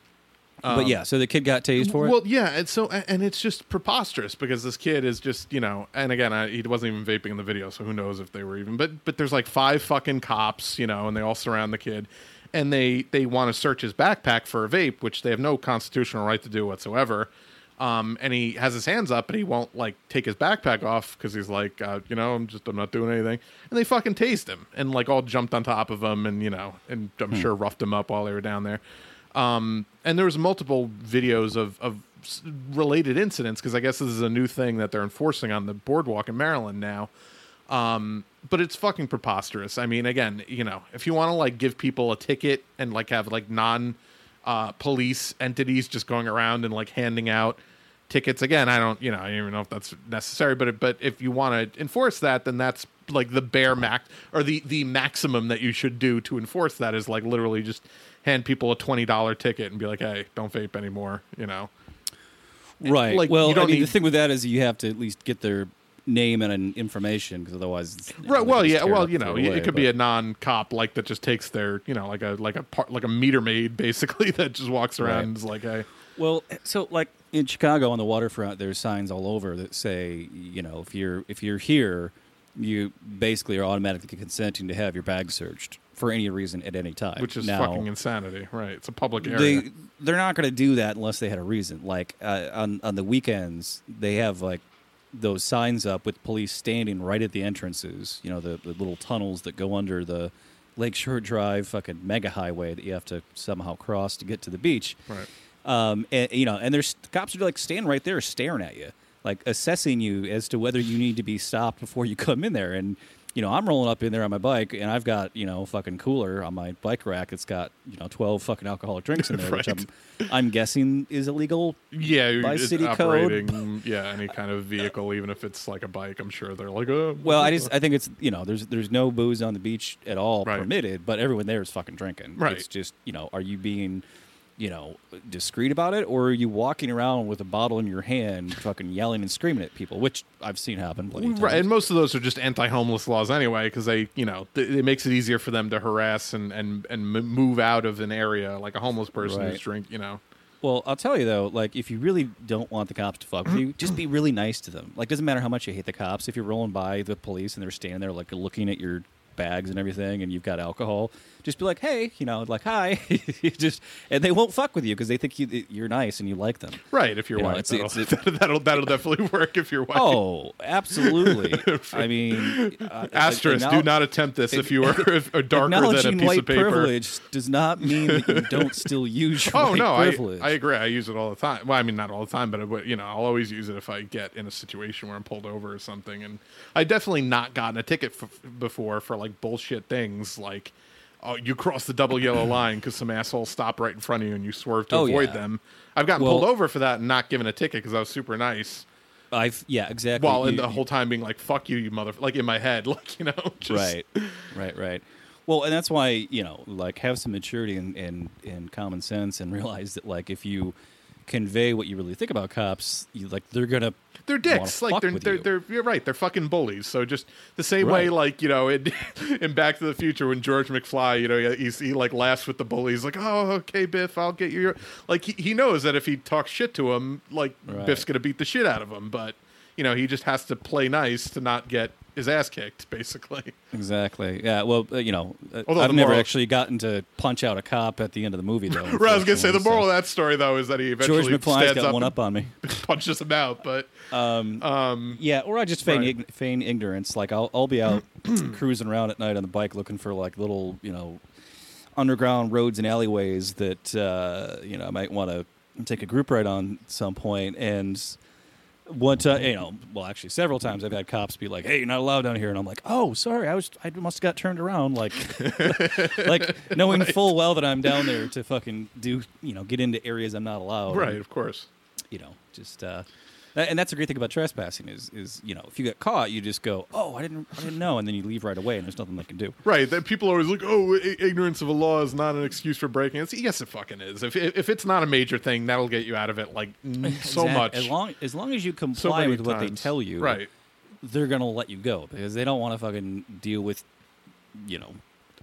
Speaker 2: but yeah, so the kid got tased for it.
Speaker 1: Well, yeah, and so and it's just preposterous because this kid is just you know, and again, I, he wasn't even vaping in the video, so who knows if they were even. But but there's like five fucking cops, you know, and they all surround the kid, and they they want to search his backpack for a vape, which they have no constitutional right to do whatsoever. Um, and he has his hands up, but he won't like take his backpack off because he's like, uh, you know, I'm just I'm not doing anything. And they fucking tased him and like all jumped on top of him and you know, and I'm sure roughed him up while they were down there. Um, and there was multiple videos of of related incidents because I guess this is a new thing that they're enforcing on the boardwalk in Maryland now. Um, but it's fucking preposterous. I mean, again, you know, if you want to like give people a ticket and like have like non uh, police entities just going around and like handing out tickets again, I don't, you know, I don't even know if that's necessary. But but if you want to enforce that, then that's like the bare max or the the maximum that you should do to enforce that is like literally just hand people a twenty dollar ticket and be like, hey, don't vape anymore. You know,
Speaker 2: right.
Speaker 1: like,
Speaker 2: well,
Speaker 1: you don't
Speaker 2: I mean,
Speaker 1: need-
Speaker 2: the thing with that is you have to at least get their name and information because otherwise, it's,
Speaker 1: Right. Well, yeah. Well, you know,
Speaker 2: throw it
Speaker 1: it
Speaker 2: away,
Speaker 1: could be a non-cop like that just takes their, you know, like a like a part like a meter maid basically that just walks around
Speaker 2: Right.
Speaker 1: and is like, hey,
Speaker 2: Well, so like in Chicago on the waterfront, there's signs all over that say, you know, if you're if you're here, you basically are automatically consenting to have your bag searched for any reason at any time.
Speaker 1: which is
Speaker 2: now,
Speaker 1: fucking insanity. Right. It's a public area.
Speaker 2: They they're not going to do that unless they had a reason. Like uh, on on the weekends, they have like those signs up with police standing right at the entrances. You know, the, the little tunnels that go under the Lakeshore Drive fucking mega highway that you have to somehow cross to get to the beach.
Speaker 1: Right.
Speaker 2: Um, and you know, and there's cops are like standing right there staring at you, like assessing you as to whether you need to be stopped before you come in there. And you know, I'm rolling up in there on my bike, and I've got you know fucking cooler on my bike rack. It's got you know 12 fucking alcoholic drinks in there, which I'm I'm guessing is illegal.
Speaker 1: yeah.
Speaker 2: by city code.
Speaker 1: yeah, any kind of vehicle, even if it's like a bike, I'm sure they're like, oh.
Speaker 2: Well, I just I think it's you know there's there's no booze on the beach at all
Speaker 1: Right.
Speaker 2: permitted, but everyone there is fucking drinking.
Speaker 1: Right.
Speaker 2: It's just you know are you being you know discreet about it, or are you walking around with a bottle in your hand, fucking yelling and screaming at people, which I've seen happen plenty of times.
Speaker 1: Right, and most of those are just anti-homeless laws anyway, because they, you know, th- it makes it easier for them to harass and and and m- move out of an area like a homeless person
Speaker 2: Right.
Speaker 1: who's drink, you know.
Speaker 2: Well, I'll tell you though, like if you really don't want the cops to fuck with you, just be really nice to them. Like doesn't matter how much you hate the cops. If you're rolling by the police and they're standing there like looking at your bags and everything, and you've got alcohol, just be like, hey, you know, like hi, just and they won't fuck with you because they think you you're nice and you like them.
Speaker 1: Right, if you're
Speaker 2: You know,
Speaker 1: white,
Speaker 2: it's-
Speaker 1: that'll,
Speaker 2: it's-
Speaker 1: that'll that'll definitely work if you're white.
Speaker 2: Oh, absolutely. I mean, uh,
Speaker 1: Asterisk: Do not attempt this if you are if, are darker than a piece
Speaker 2: white
Speaker 1: of paper.
Speaker 2: privilege does not mean that you don't still use your
Speaker 1: Oh no, I,
Speaker 2: privilege.
Speaker 1: I agree. I use it all the time. Well, I mean, not all the time, but I, you know, I'll always use it if I get in a situation where I'm pulled over or something. And I definitely not gotten a ticket f- before for like bullshit things like. Oh, you cross the double yellow line because some asshole stopped right in front of you and you swerved to
Speaker 2: Oh,
Speaker 1: avoid
Speaker 2: yeah.
Speaker 1: them. I've gotten
Speaker 2: Well-
Speaker 1: pulled over for that and not given a ticket because I was super nice.
Speaker 2: I've yeah, exactly.
Speaker 1: While in
Speaker 2: You-
Speaker 1: the whole time being like "fuck you, you mother," like in my head, like you know, just,
Speaker 2: right right right well and that's why you know like have some maturity and, and, and common sense and realize that like if you convey what you really think about cops you like they're gonna
Speaker 1: they're dicks. Like they're they're,
Speaker 2: you.
Speaker 1: they're you're right. They're fucking bullies. So just the same way, like you know, in, in Back to the Future when George McFly, you know, he, he like laughs with the bullies, like, oh, okay, Biff, I'll get you. Your... Like he, he knows that if he talks shit to him, like
Speaker 2: Right.
Speaker 1: Biff's gonna beat the shit out of him. But you know, he just has to play nice to not get his ass kicked, basically.
Speaker 2: exactly yeah well uh, you know uh,
Speaker 1: Although
Speaker 2: i've
Speaker 1: the
Speaker 2: never
Speaker 1: moral-
Speaker 2: actually gotten to punch out a cop at the end of the movie though
Speaker 1: Right, I was gonna say the moral of that story though is that he eventually
Speaker 2: george mcfly's
Speaker 1: stands
Speaker 2: got
Speaker 1: up
Speaker 2: one
Speaker 1: and
Speaker 2: up on me
Speaker 1: punches him out. But
Speaker 2: Yeah, or I just feign,
Speaker 1: Right.
Speaker 2: ign- feign ignorance. Like I'll I'll be out cruising around at night on the bike looking for like little you know underground roads and alleyways that uh, you know I might want to take a group ride on at some. And one time, you know, well actually several times I've had cops be like, "Hey, you're not allowed down here," and I'm like, "Oh, sorry, I was I must have got turned around." Like, like knowing full well that I'm down there to fucking do you know get into areas I'm not allowed.
Speaker 1: right, of course.
Speaker 2: you know, just uh, and that's the great thing about trespassing is is you know if you get caught, you just go, oh, I didn't I didn't know, and then you leave right away, and there's nothing they can do.
Speaker 1: Right. That people are always like, "Oh, i- ignorance of a law is not an excuse for breaking it." Yes, it fucking is. If if it's not a major thing, that'll get you out of it like so
Speaker 2: Exact-
Speaker 1: much.
Speaker 2: as long as long as you comply
Speaker 1: many
Speaker 2: with what they tell you,
Speaker 1: Right.
Speaker 2: they're gonna let you go because they don't want to fucking deal with you know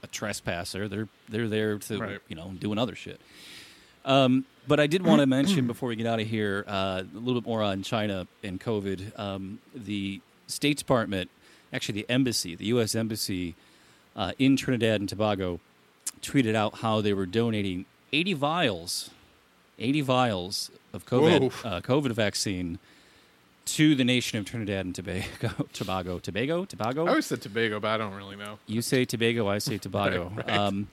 Speaker 2: a trespasser. They're they're there to
Speaker 1: Right.
Speaker 2: you know doing other shit. Um, But I did want to mention before we get out of here uh, a little bit more on China and COVID. Um, the State Department, actually the embassy, the U.S. embassy uh, in Trinidad and Tobago, tweeted out how they were donating 80 vials, 80 vials of COVID uh, COVID vaccine to the nation of Trinidad and Tobago. Tobago, Tobago, Tobago.
Speaker 1: I always said Tobago, but I don't really know.
Speaker 2: You say Tobago, I say Tobago.
Speaker 1: Right, right.
Speaker 2: Um,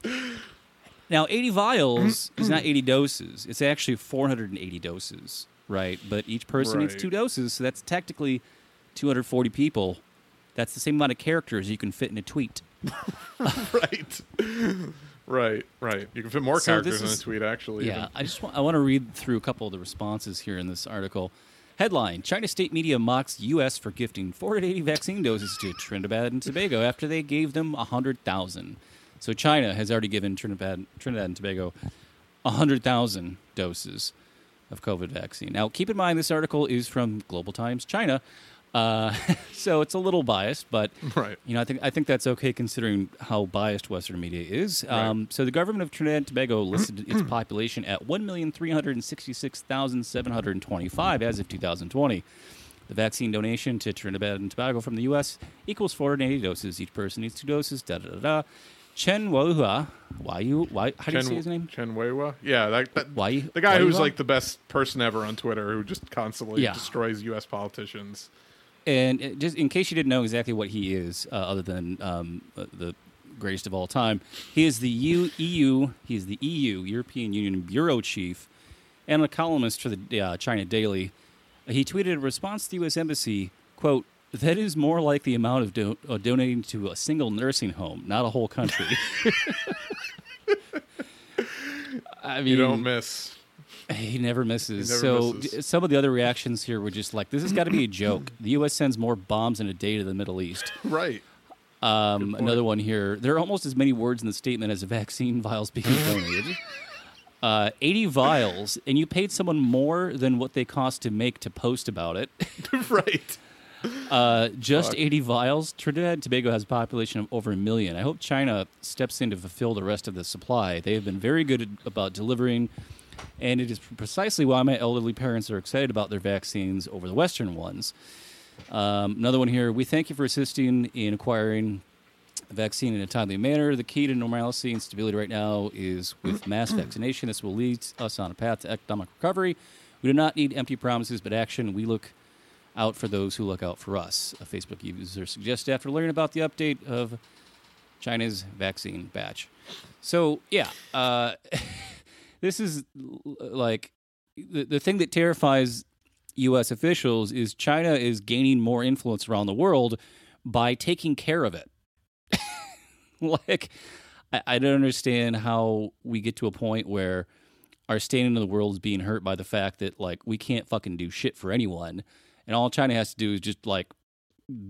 Speaker 2: now, 80 vials is not 80 doses. It's actually 480 doses, right? But each person needs
Speaker 1: Right.
Speaker 2: two doses, so that's technically 240 people. That's the same amount of characters you can fit in a tweet.
Speaker 1: right. right. Right. You can fit more
Speaker 2: So this
Speaker 1: characters in a tweet, actually.
Speaker 2: Yeah. I just want, I want to read through a couple of the responses here in this article. Headline: China state media mocks U.S. for gifting 480 vaccine doses to Trinidad and Tobago after they gave them 100,000. So China has already given Trinidad, Trinidad and Tobago 100,000 doses of COVID vaccine. Now, keep in mind this article is from Global Times China, uh, so it's a little biased, but
Speaker 1: Right.
Speaker 2: you know, I think I think that's okay considering how biased Western media is. Um, so the government of Trinidad and Tobago listed its population at one million three hundred sixty-six thousand seven hundred twenty-five as of 2020. The vaccine donation to Trinidad and Tobago from the U.S. equals 480 doses. Each person needs two doses. Da da da da. Chen Wahua, why you? Why? How do you say his name?
Speaker 1: Chen Weiwa? Yeah, that, that
Speaker 2: Wai-
Speaker 1: the guy who's like the best person ever on Twitter, who just constantly
Speaker 2: Yeah.
Speaker 1: destroys U.S. politicians.
Speaker 2: And uh, just in case you didn't know exactly what he is, uh, other than um, uh, the greatest of all time, he is the EU, EU. He's the EU European Union bureau chief, and a columnist for the uh, China Daily. He tweeted a response to the U.S. embassy, "quote That is more like the amount of do- uh, donating to a single nursing home, not a whole country." I mean,
Speaker 1: You don't miss.
Speaker 2: he never misses.
Speaker 1: He
Speaker 2: so
Speaker 1: misses.
Speaker 2: d- some of the other reactions here were just like, "This has got to be a joke." The U.S. sends more bombs in a day to the Middle East.
Speaker 1: Right.
Speaker 2: Um, another one here. There are almost as many words in the statement as vaccine vials being donated. Uh, 80 vials, and you paid someone more than what they cost to make to post about it.
Speaker 1: right.
Speaker 2: Uh, just
Speaker 1: Fuck.
Speaker 2: 80 vials. Trinidad and Tobago has a population of over a million. I hope China steps in to fulfill the rest of the supply. They have been very good about delivering, and it is precisely why my elderly parents are excited about their vaccines over the Western ones. Um, another one here. We thank you for assisting in acquiring a vaccine in a timely manner. The key to normalcy and stability right now is with mass vaccination. This will lead us on a path to economic recovery. We do not need empty promises, but action. We look out for those who look out for us. A Facebook user suggested after learning about the update of China's vaccine batch. So, yeah, uh, this is like the, the thing that terrifies U.S. officials is China is gaining more influence around the world by taking care of it. like, I, I don't understand how we get to a point where our standing in the world is being hurt by the fact that like we can't fucking do shit for anyone, and all China has to do is just like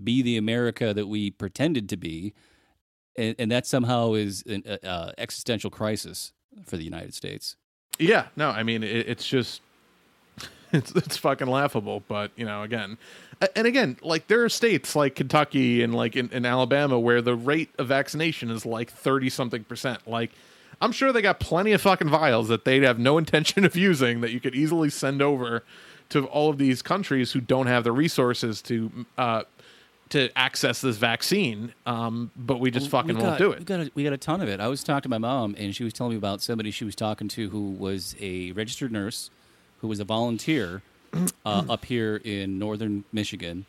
Speaker 2: be the America that we pretended to be, and, and that somehow is an uh, uh, existential crisis for the United States.
Speaker 1: Yeah. No, I mean, it, it's just. It's, it's fucking laughable, but you know, again, and again, like there are states like Kentucky and like in, in Alabama where the rate of vaccination is like thirty something percent. Like, I'm sure they got plenty of fucking vials that they'd have no intention of using that you could easily send over to all of these countries who don't have the resources to uh, to access this vaccine. Um, but we just fucking
Speaker 2: we
Speaker 1: won't
Speaker 2: got,
Speaker 1: do
Speaker 2: We
Speaker 1: it.
Speaker 2: got a, we got a ton of it. I was talking to my mom, and she was telling me about somebody she was talking to who was a registered nurse, who was a volunteer uh, up here in northern Michigan,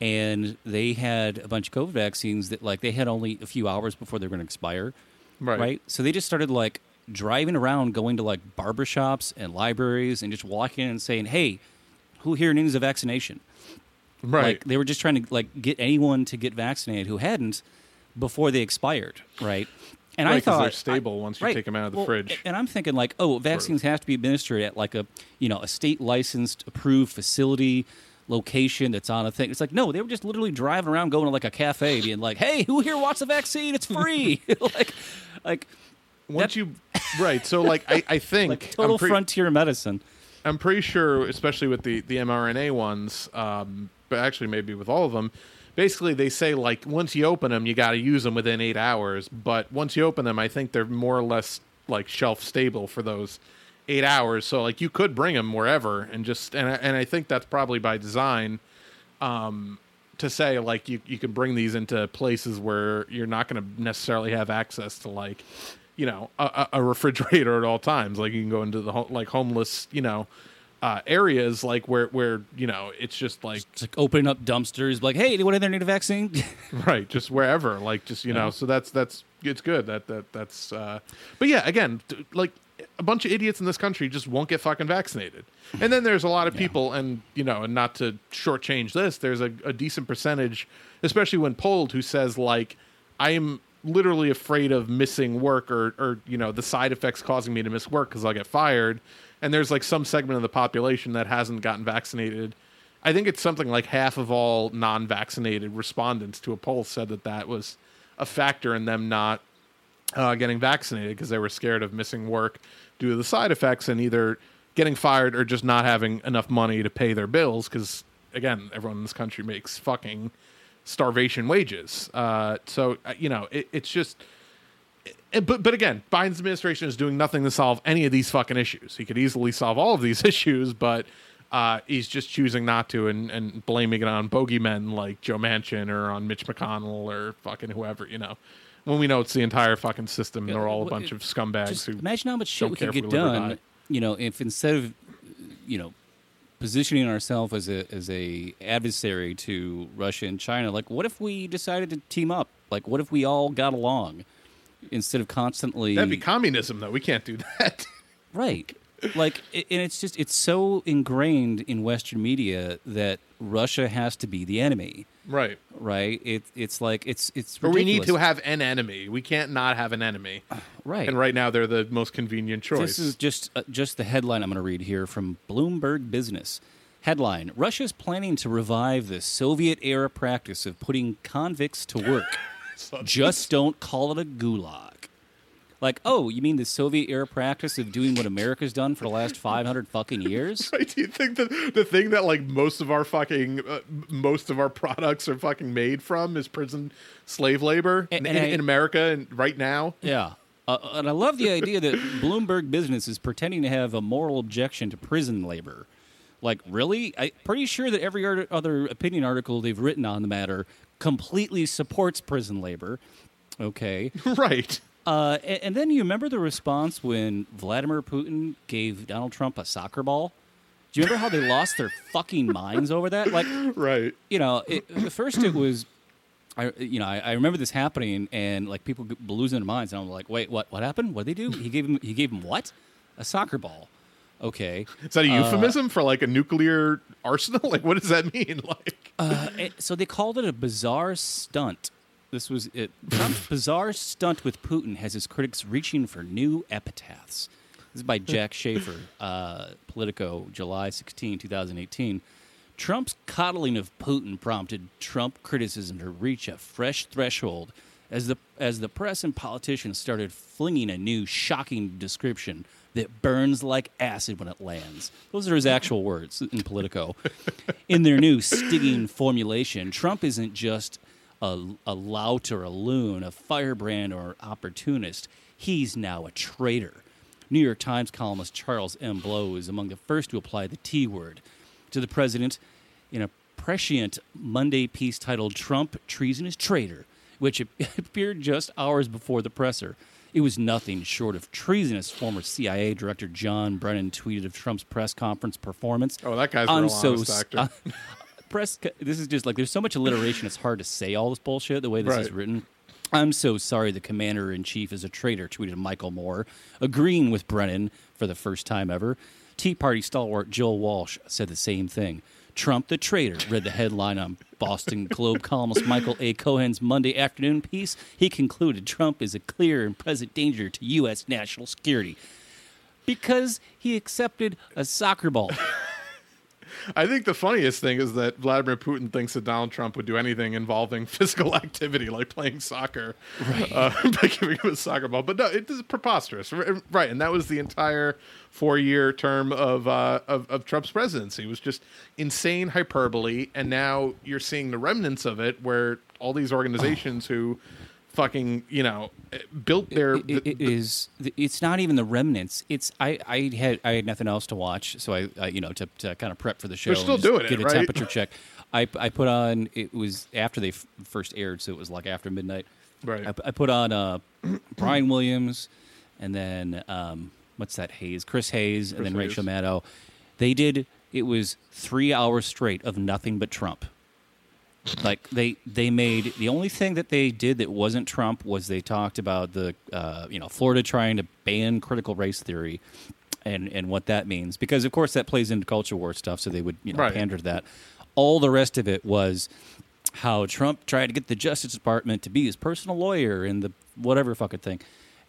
Speaker 2: and they had a bunch of COVID vaccines that like they had only a few hours before they were going to expire,
Speaker 1: Right.
Speaker 2: So they just started like driving around, going to like barbershops and libraries, and just walking in and saying, "Hey, who here needs a vaccination?"
Speaker 1: Right.
Speaker 2: Like they were just trying to like get anyone to get vaccinated who hadn't before they expired, right? And I
Speaker 1: Right, 'cause
Speaker 2: thought
Speaker 1: they're stable once you
Speaker 2: right.
Speaker 1: them out of the
Speaker 2: Well,
Speaker 1: fridge.
Speaker 2: And I'm thinking like, oh, vaccines have to be administered at like a you know a state licensed approved facility location that's on a thing. It's like no, they were just literally driving around going to like a cafe, being like, hey, who here wants a vaccine? It's free. like, like
Speaker 1: Once you right, so like I, I think
Speaker 2: like total
Speaker 1: I'm pre-
Speaker 2: frontier medicine.
Speaker 1: I'm pretty sure, especially with the the mRNA ones, um, but actually maybe with all of them, basically they say like once you open them, you got to use them within eight hours. But once you open them, I think they're more or less like shelf stable for those eight hours. So like you could bring them wherever and just and I, and I think that's probably by design. Um, to say like you you can bring these into places where you're not going to necessarily have access to like you know a, a refrigerator at all times. Like you can go into the ho- like homeless you know uh, areas like where where you know it's just like
Speaker 2: It's like opening up dumpsters, like, hey, anyone in there need a vaccine?
Speaker 1: right just wherever like just you know so that's that's it's good that that that's uh but yeah again like a bunch of idiots in this country just won't get fucking vaccinated and then there's a lot of people and you know and not to shortchange this there's a, a decent percentage especially when polled who says like i am literally afraid of missing work or or you know the side effects causing me to miss work because i'll get fired. And there's like some segment of the population that hasn't gotten vaccinated. I think it's something like half of all non-vaccinated respondents to a poll said that that was a factor in them not uh, getting vaccinated because they were scared of missing work due to the side effects and either getting fired or just not having enough money to pay their bills because again everyone in this country makes fucking starvation wages uh, so uh, you know it, it's just it- but but again, Biden's administration is doing nothing to solve any of these fucking issues. He could easily solve all of these issues, but uh, he's just choosing not to and, and blaming it on bogeymen like Joe Manchin or on Mitch McConnell or fucking whoever, you know. When we know it's the entire fucking system, and they're all a bunch of scumbags
Speaker 2: Just
Speaker 1: who
Speaker 2: imagine how much shit we could get
Speaker 1: we live or
Speaker 2: done. You know, if instead of you know positioning ourselves as a as a adversary to Russia and China, like what if we decided to team up? Like what if we all got along instead of constantly
Speaker 1: That'd be communism, though. We can't do that.
Speaker 2: right? Like, and it's just it's so ingrained in Western media that Russia has to be the enemy,
Speaker 1: right.
Speaker 2: right? It, it's like it's it's
Speaker 1: Or we need to have an enemy. We can't not have an enemy.
Speaker 2: right.
Speaker 1: And right now, they're the most convenient choice.
Speaker 2: This is just uh, just the headline I'm going to read here from Bloomberg Business. Headline: Russia's planning to revive the Soviet-era practice of putting convicts to work. just don't call it a gulag. Like, oh, you mean the Soviet-era practice of doing what America's done for the last 500 fucking years?
Speaker 1: Right? Do you think that the thing that like most of our fucking uh, most of our products are fucking made from is prison slave labor
Speaker 2: And-
Speaker 1: in,
Speaker 2: and I-
Speaker 1: in America and right now?
Speaker 2: Yeah. Uh, and I love the idea that Bloomberg Business is pretending to have a moral objection to prison labor. Like, really? I'm pretty sure that every other opinion article they've written on the matter completely supports prison labor. Okay.
Speaker 1: right.
Speaker 2: Uh, and, and then you remember the response when Vladimir Putin gave Donald Trump a soccer ball? Do you remember how they lost their fucking minds over that? Like,
Speaker 1: Right.
Speaker 2: you know, it, at first it was, I you know, I, I remember this happening and like people losing their minds, and I'm like, wait, what? What happened? What did they do? He gave him he gave him what? A soccer ball. Okay.
Speaker 1: Is that a
Speaker 2: Uh,
Speaker 1: euphemism for like a nuclear arsenal? Like, what does that mean? Like,
Speaker 2: Uh, it- so they called it a bizarre stunt. This was it. Trump's bizarre stunt with Putin has his critics reaching for new epitaphs. This is by Jack Shafer, uh, Politico, July 16, 2018. Trump's coddling of Putin prompted Trump criticism to reach a fresh threshold as the as the press and politicians started flinging a new shocking description that burns like acid when it lands. Those are his actual words in Politico. In their new stinging formulation, Trump isn't just a, a lout or a loon, a firebrand or opportunist. He's now a traitor. New York Times columnist Charles M. Blow is among the first to apply the T word to the president in a prescient Monday piece titled Trump Treasonous Traitor, which appeared just hours before the presser. It was nothing short of treasonous, former CIA Director John Brennan tweeted of Trump's press conference performance.
Speaker 1: Oh, that guy's a
Speaker 2: I'm
Speaker 1: real
Speaker 2: so
Speaker 1: honest actor.
Speaker 2: Uh, press. This is just like there's so much alliteration. It's hard to say all this bullshit the way this is written. I'm so sorry the commander in chief is a traitor, tweeted Michael Moore, agreeing with Brennan for the first time ever. Tea Party stalwart Joe Walsh said the same thing. Trump the traitor read the headline on Boston Globe columnist Michael A. Cohen's Monday afternoon piece. He concluded Trump is a clear and present danger to U.S. national security because he accepted a soccer ball.
Speaker 1: I think the funniest thing is that Vladimir Putin thinks that Donald Trump would do anything involving physical activity, like playing soccer, uh, by giving him a soccer ball. But no, it is preposterous, right? And that was the entire four-year term of, uh, of of Trump's presidency. It was just insane hyperbole, and now you're seeing the remnants of it, where all these organizations who fucking you know built their
Speaker 2: it, it is it's not even the remnants. It's i i had i had nothing else to watch so i, I you know to, to kind of prep for the show
Speaker 1: They're still
Speaker 2: and
Speaker 1: doing it,
Speaker 2: get a
Speaker 1: right?
Speaker 2: temperature check. I i put on it was after they f- first aired so it was like after midnight.
Speaker 1: Right.
Speaker 2: i, I put on uh brian williams and then um what's that hayes? Chris hayes and
Speaker 1: Chris
Speaker 2: then rachel maddow. They did it was three hours straight of nothing but trump like they they made the only thing that they did that wasn't Trump was they talked about the uh, you know Florida trying to ban critical race theory and and what that means because of course that plays into culture war stuff so they would you know
Speaker 1: Right.
Speaker 2: pander to that. All the rest of it was how Trump tried to get the Justice Department to be his personal lawyer and the whatever fucking thing.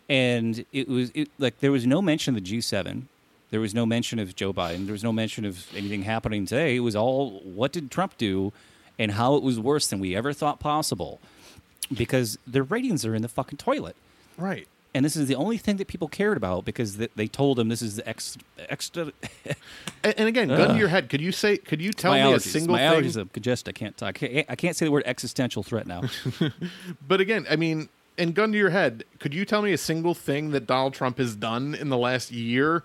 Speaker 2: And it was it, like there was no mention of the G7 there was no mention of Joe Biden. There was no mention of anything happening today. It was all what did Trump do and how it was worse than we ever thought possible because their ratings are in the fucking toilet.
Speaker 1: right
Speaker 2: And this is the only thing that people cared about because th- they told them this is the ex- extra.
Speaker 1: and, and again gun to your head could you say could you tell me a single
Speaker 2: my
Speaker 1: thing
Speaker 2: allergies are congested. I can't talk. I can't, I can't say the word existential threat now.
Speaker 1: But again, I mean, and gun to your head, could you tell me a single thing that Donald Trump has done in the last year,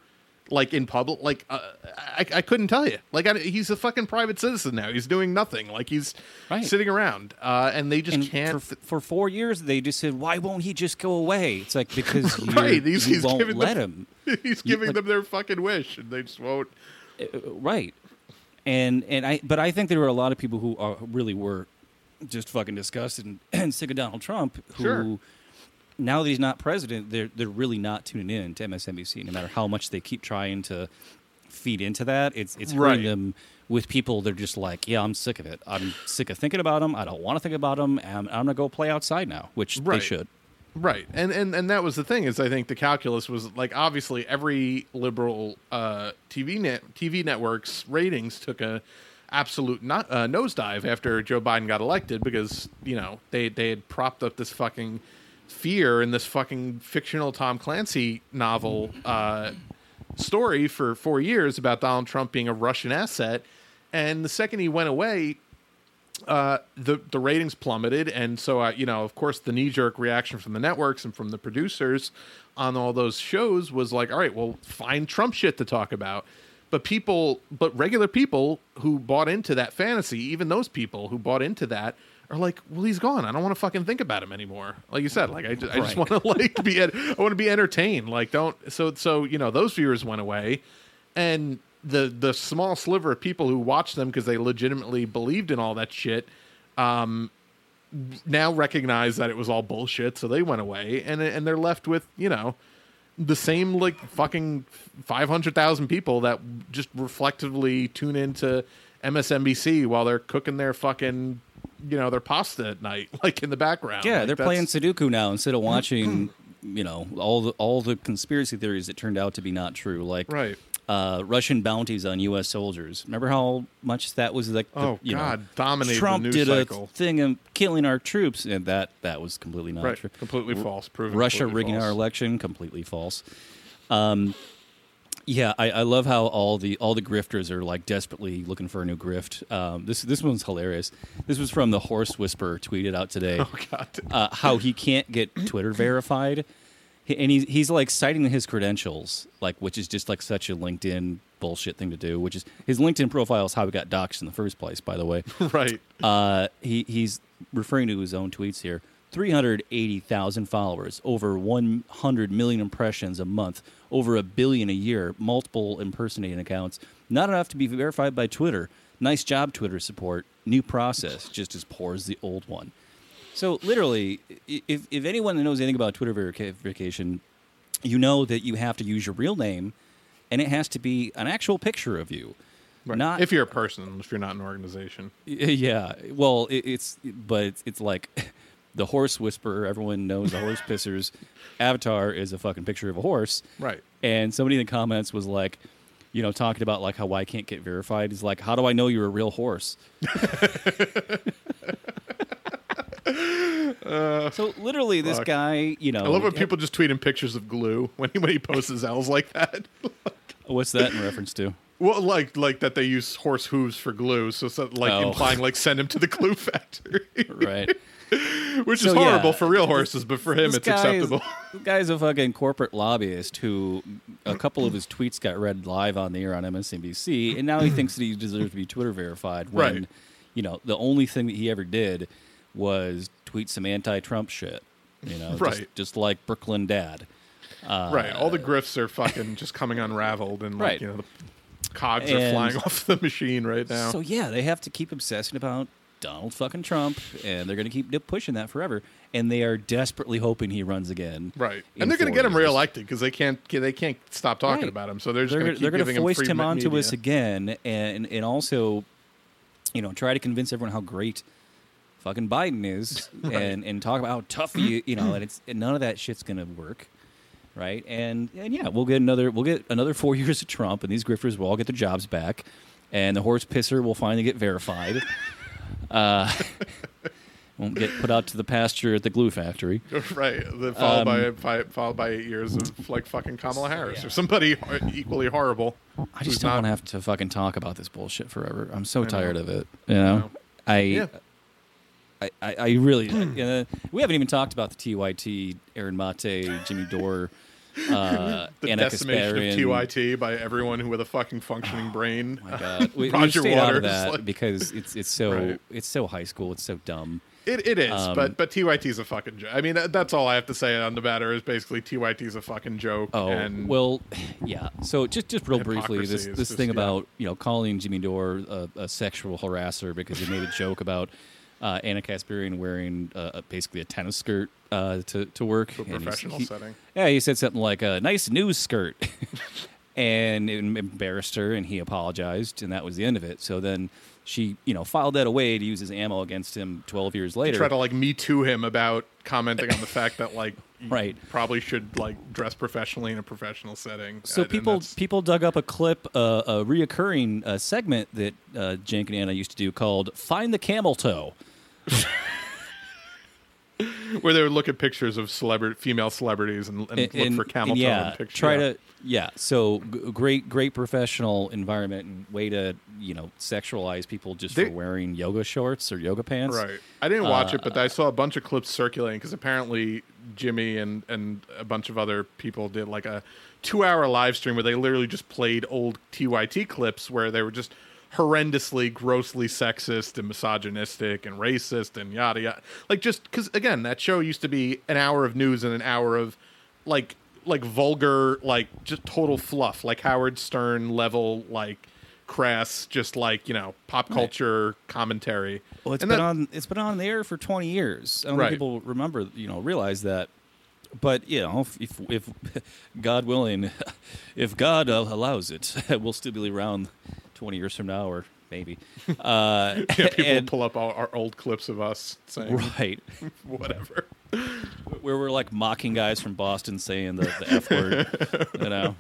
Speaker 1: like in public? Like, uh, I, I couldn't tell you. Like, I, he's a fucking private citizen now. He's doing nothing. Like, he's
Speaker 2: Right.
Speaker 1: sitting around, uh, and they just
Speaker 2: and
Speaker 1: can't.
Speaker 2: for, for four years, they just said, "Why won't he just go away?" It's like because you
Speaker 1: right, he's,
Speaker 2: you
Speaker 1: he's
Speaker 2: won't
Speaker 1: giving
Speaker 2: let
Speaker 1: them,
Speaker 2: him.
Speaker 1: He's giving
Speaker 2: like-
Speaker 1: them their fucking wish, and they just won't.
Speaker 2: right and and i but i think there were a lot of people who are, really were just fucking disgusted and, and sick of donald trump who
Speaker 1: Sure.
Speaker 2: Now that he's not president they're they're really not tuning in to msnbc no matter how much they keep trying to feed into that. It's it's hurting
Speaker 1: Right.
Speaker 2: them with people they're just like yeah i'm sick of it. I'm sick of thinking about them i don't want to think about them and i'm gonna go play outside now which they should.
Speaker 1: Right, and and and that was the thing is I think the calculus was like obviously every liberal uh, TV net TV networks ratings took a absolute not, uh, nosedive after Joe Biden got elected because you know they they had propped up this fucking fear in this fucking fictional Tom Clancy novel uh, story for four years about Donald Trump being a Russian asset, and the second he went away, uh, the the ratings plummeted, and so uh, you know, of course, the knee jerk reaction from the networks and from the producers on all those shows was like, all right, well, find Trump shit to talk about. But people, but regular people who bought into that fantasy, even those people who bought into that, are like, well, he's gone. I don't want to fucking think about him anymore. Like you said, like I just, I just want to like be, ed- I want to be entertained. Like don't. So so you know, those viewers went away, and the the small sliver of people who watched them because they legitimately believed in all that shit um now recognize that it was all bullshit so they went away and and they're left with you know the same like fucking 500,000 people that just reflectively tune into MSNBC while they're cooking their fucking you know their pasta at night like in the background
Speaker 2: Yeah,
Speaker 1: Like,
Speaker 2: they're playing Sudoku now instead of watching, you know, all the all the conspiracy theories that turned out to be not true, like
Speaker 1: Right.
Speaker 2: uh, Russian bounties on U.S. soldiers. Remember how much that was like? The,
Speaker 1: Oh,
Speaker 2: you know,
Speaker 1: God, dominated the
Speaker 2: Trump
Speaker 1: news
Speaker 2: did
Speaker 1: cycle.
Speaker 2: a thing of killing our troops, and that that was completely not
Speaker 1: right
Speaker 2: true.
Speaker 1: completely false proven
Speaker 2: Russia rigging
Speaker 1: false.
Speaker 2: our election, completely false. Um, yeah, I, I love how all the all the grifters are like desperately looking for a new grift. Um, this this one's hilarious. This was from the horse whisperer tweeted out today.
Speaker 1: oh god
Speaker 2: uh, how he can't get Twitter verified, He- and he's he's like citing his credentials, like which is just like such a LinkedIn bullshit thing to do. Which is his LinkedIn profile is how he got doxxed in the first place. By the way,
Speaker 1: right
Speaker 2: uh, he he's referring to his own tweets here. 380,000 followers, over 100 million impressions a month, over a billion a year, multiple impersonating accounts. Not enough to be verified by Twitter. Nice job, Twitter support. New process, just as poor as the old one. So, literally, if, if anyone knows anything about Twitter verification, you know that you have to use your real name and it has to be an actual picture of you.
Speaker 1: right.
Speaker 2: Not
Speaker 1: if you're a person if you're not an organization
Speaker 2: yeah, well, it, it's but it's, it's like the horse whisperer. Everyone knows the horse pisser's avatar is a fucking picture of a horse,
Speaker 1: Right.
Speaker 2: And somebody in the comments was like, you know, talking about like how I can't get verified. He's like, how do I know you're a real horse? Uh, so literally, this
Speaker 1: fuck.
Speaker 2: guy, you know,
Speaker 1: I love when people just tweet him pictures of glue when he when he posts his L's like that.
Speaker 2: What's that in reference to?
Speaker 1: Well, like like that they use horse hooves for glue, so, so like
Speaker 2: Oh.
Speaker 1: implying like send him to the glue factory,
Speaker 2: right.
Speaker 1: which
Speaker 2: So,
Speaker 1: is
Speaker 2: yeah,
Speaker 1: horrible for real horses, but for him it's
Speaker 2: guy is-
Speaker 1: acceptable.
Speaker 2: this guy's a fucking corporate lobbyist who a couple of his tweets got read live on the air on MSNBC, and now he thinks that he deserves to be Twitter verified. When,
Speaker 1: Right.
Speaker 2: you know, the only thing that he ever did was tweet some anti-Trump shit. You know, just,
Speaker 1: Right.
Speaker 2: just like Brooklyn Dad.
Speaker 1: right, all the uh, grifts are fucking just coming unraveled, and like
Speaker 2: Right.
Speaker 1: you know the cogs are flying off the machine right now.
Speaker 2: So yeah, they have to keep obsessing about Donald fucking Trump, and they're going to keep pushing that forever. And they are desperately hoping he runs again.
Speaker 1: Right, and they're going to get him reelected because they can't they can't stop talking
Speaker 2: Right.
Speaker 1: about him. So they're just going to
Speaker 2: they're
Speaker 1: giving him
Speaker 2: foist him onto
Speaker 1: media.
Speaker 2: us again, and and also, you know, try to convince everyone how great fucking Biden is, and and talk about how tough he, you know, and it's and none of that shit's gonna work, right? And and yeah, we'll get another we'll get another four years of Trump, and these grifters will all get their jobs back, and the horse pisser will finally get verified. Uh, won't get put out to the pasture at the glue factory.
Speaker 1: right, then followed by,
Speaker 2: Um,
Speaker 1: by followed by eight years of like fucking Kamala Harris
Speaker 2: yeah.
Speaker 1: or somebody equally horrible.
Speaker 2: I just don't
Speaker 1: not-
Speaker 2: want to have to fucking talk about this bullshit forever. I'm so tired of it. You know,
Speaker 1: know.
Speaker 2: I,
Speaker 1: Yeah.
Speaker 2: I, I, I really. uh, we haven't even talked about the TYT, Aaron Mate, Jimmy Dore, uh,
Speaker 1: The
Speaker 2: Anna
Speaker 1: decimation
Speaker 2: Kasparian.
Speaker 1: of TYT by everyone who with a fucking functioning brain.
Speaker 2: Oh My God, we, we
Speaker 1: Roger
Speaker 2: of
Speaker 1: Waters,
Speaker 2: that
Speaker 1: like-
Speaker 2: because it's it's so
Speaker 1: Right.
Speaker 2: it's so high school. It's so dumb.
Speaker 1: It, it is,
Speaker 2: Um,
Speaker 1: but but TYT's a fucking joke. I mean, that, that's all I have to say on the matter is basically TYT's a fucking joke.
Speaker 2: Oh
Speaker 1: and
Speaker 2: well, yeah. So just just real briefly, this this
Speaker 1: just-
Speaker 2: thing
Speaker 1: yeah.
Speaker 2: about you know calling Jimmy Dore a, a sexual harasser because he made a joke about uh, Anna Kasparian wearing uh, basically a tennis skirt uh, to to work.
Speaker 1: To a professional
Speaker 2: he-
Speaker 1: setting.
Speaker 2: Yeah, he said something like a nice news skirt, and it embarrassed her, and he apologized, and that was the end of it. So then she you know filed that away to use as ammo against him twelve years later.
Speaker 1: try to like me too him about commenting on the fact that like
Speaker 2: Right.
Speaker 1: probably should like dress professionally in a professional setting.
Speaker 2: So
Speaker 1: And-
Speaker 2: people people dug up a clip, uh, a reoccurring uh, segment that uh, and Anna used to do called "Find the Camel Toe."
Speaker 1: where they would look at pictures of celebrity female celebrities and, and,
Speaker 2: And-
Speaker 1: look
Speaker 2: and-
Speaker 1: for camel toe
Speaker 2: yeah,
Speaker 1: pictures.
Speaker 2: try
Speaker 1: yeah.
Speaker 2: to yeah. So g- great, great professional environment and way to you know sexualize people just
Speaker 1: They-
Speaker 2: for wearing yoga shorts or yoga pants.
Speaker 1: Right. I didn't watch it,
Speaker 2: Uh,
Speaker 1: but I saw a bunch of clips circulating because apparently Jimmy and and a bunch of other people did like a two hour live stream where they literally just played old TYT clips where they were just horrendously, grossly sexist and misogynistic and racist and yada yada. Like just because again, that show used to be an hour of news and an hour of like like vulgar, like just total fluff, like Howard Stern level, like crass, just like you know pop culture commentary.
Speaker 2: Well, it's
Speaker 1: And
Speaker 2: been
Speaker 1: that-
Speaker 2: on it's been on the air for twenty years. I don't
Speaker 1: Right.
Speaker 2: think people remember, you know, realize that. But you know, if if, God willing, if God allows it, we'll still be around twenty years from now, or maybe. Uh,
Speaker 1: Yeah, people
Speaker 2: and-
Speaker 1: pull up all our old clips of us saying
Speaker 2: right,
Speaker 1: whatever.
Speaker 2: where we're like mocking guys from Boston saying the, the f word, you know.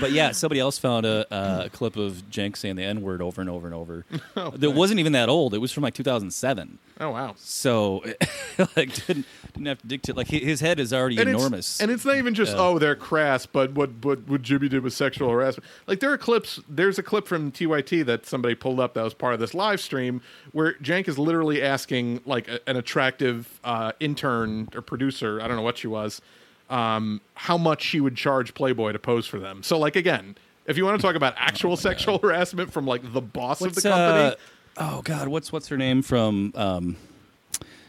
Speaker 2: But yeah, somebody else found a, uh, a clip of Cenk saying the n word over and over and over. Oh, that wasn't even that old. It was from like 2007.
Speaker 1: Oh wow.
Speaker 2: So, like, didn't didn't have to dictate. Like, his head is already
Speaker 1: And
Speaker 2: enormous.
Speaker 1: It's, and it's not even just
Speaker 2: Yeah.
Speaker 1: oh they're crass, but what what what Jimmy did was sexual harassment. Like there are clips. There's a clip from TYT that somebody pulled up that was part of this live stream where Cenk is literally asking like a, an attractive uh, intern or producer, I don't know what she was, um, how much she would charge Playboy to pose for them. So like again, if you want to talk about actual sexual harassment from like the boss
Speaker 2: what's
Speaker 1: of the company,
Speaker 2: uh, oh god, what's what's her name from? Um,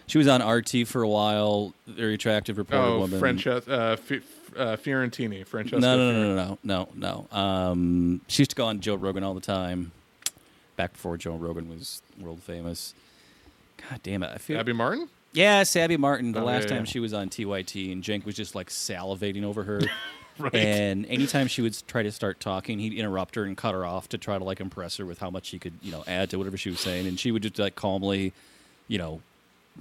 Speaker 2: she was on RT for a while. Very attractive reporter
Speaker 1: oh
Speaker 2: woman.
Speaker 1: Francesca uh, F- uh, Fiorentini, Francesca.
Speaker 2: No, no,
Speaker 1: Fiorentini.
Speaker 2: no, no, no, no, no. Um, she used to go on Joe Rogan all the time. Back before Joe Rogan was world famous. God damn it! I feel
Speaker 1: Abby Martin.
Speaker 2: Yeah, Abby Martin. The
Speaker 1: Oh,
Speaker 2: last
Speaker 1: yeah,
Speaker 2: time
Speaker 1: yeah.
Speaker 2: she was on TYT, and Cenk was just like salivating over her.
Speaker 1: Right.
Speaker 2: And anytime she would try to start talking, he'd interrupt her and cut her off to try to like impress her with how much she could, you know, add to whatever she was saying. And she would just like calmly, you know,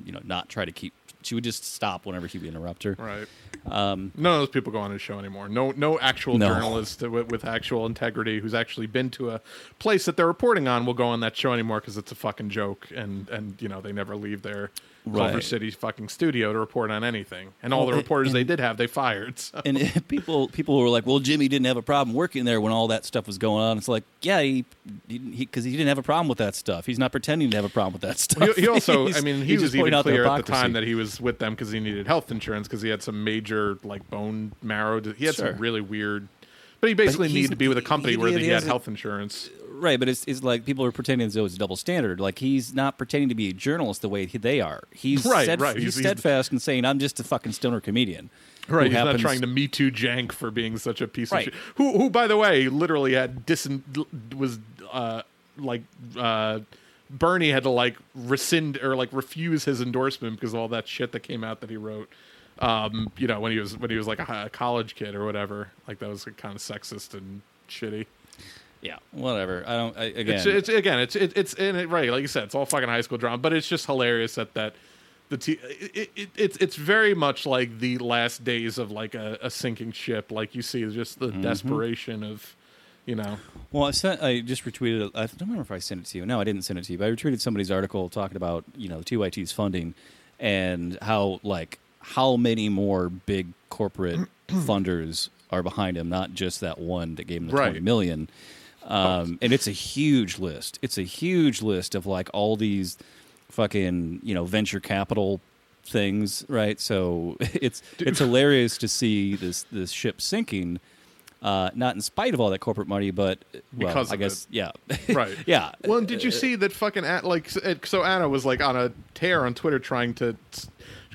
Speaker 2: you know not try to keep. She would just stop whenever he would interrupt her.
Speaker 1: Right. Um, None of those people go on his show anymore. No, no actual
Speaker 2: No.
Speaker 1: journalist with, with actual integrity who's actually been to a place that they're reporting on will go on that show anymore because it's a fucking joke, and and you know they never leave their Culver
Speaker 2: Right.
Speaker 1: City fucking studio to report on anything. And all the
Speaker 2: Well,
Speaker 1: reporters they did have, they fired. So.
Speaker 2: And people people were like, "Well, Jimmy didn't have a problem working there when all that stuff was going on." It's like, yeah, he because he, didn't have a problem with that stuff. He's not pretending to have a problem with that stuff.
Speaker 1: He, he also, I mean, he
Speaker 2: he's
Speaker 1: was
Speaker 2: just
Speaker 1: even
Speaker 2: out the
Speaker 1: clear at the time that he was with them because he needed health insurance because he had some major like bone marrow. He had
Speaker 2: Sure.
Speaker 1: some really weird, but he basically
Speaker 2: he's-
Speaker 1: needed to be with a company
Speaker 2: he-
Speaker 1: where
Speaker 2: he
Speaker 1: he had health insurance.
Speaker 2: Right, but it's, it's like people are pretending as though it's a double standard. Like he's not pretending to be a journalist the way he- they are. He's
Speaker 1: Right, right.
Speaker 2: He's,
Speaker 1: He's- he's-
Speaker 2: steadfast in saying, "I'm just a fucking stoner comedian."
Speaker 1: Right, he's
Speaker 2: happens-
Speaker 1: not trying to me too Cenk for being such a piece
Speaker 2: Right.
Speaker 1: of shit. Who, who, by the way, literally had dis was uh like uh Bernie had to like rescind or like refuse his endorsement because of all that shit that came out that he wrote. Um, you know, when he was when he was like a, a college kid or whatever, like that was kind of sexist and shitty.
Speaker 2: Yeah, whatever. I don't. I, again,
Speaker 1: It's, it's again, it's it, it's in it right, like you said, it's all fucking high school drama, but it's just hilarious that that the t- it, it, it's it's very much like the last days of like a, a sinking ship. Like you see, just
Speaker 2: Mm-hmm.
Speaker 1: the desperation of, you know,
Speaker 2: Well, I sent. I just retweeted. I don't remember if I sent it to you. No, I didn't send it to you. But I retweeted somebody's article talking about you know TYT's funding and how like how many more big corporate funders are behind him, not just that one that gave him the
Speaker 1: Right.
Speaker 2: twenty million. Um, and it's a huge list. It's a huge list of like all these fucking you know venture capital things, right? So it's it's hilarious to see this this ship sinking. Uh, not in spite of all that corporate money, but well,
Speaker 1: Because
Speaker 2: I guess yeah,
Speaker 1: right?
Speaker 2: yeah.
Speaker 1: Well, and did you see that fucking An- like so Anna was like on a tear on Twitter trying to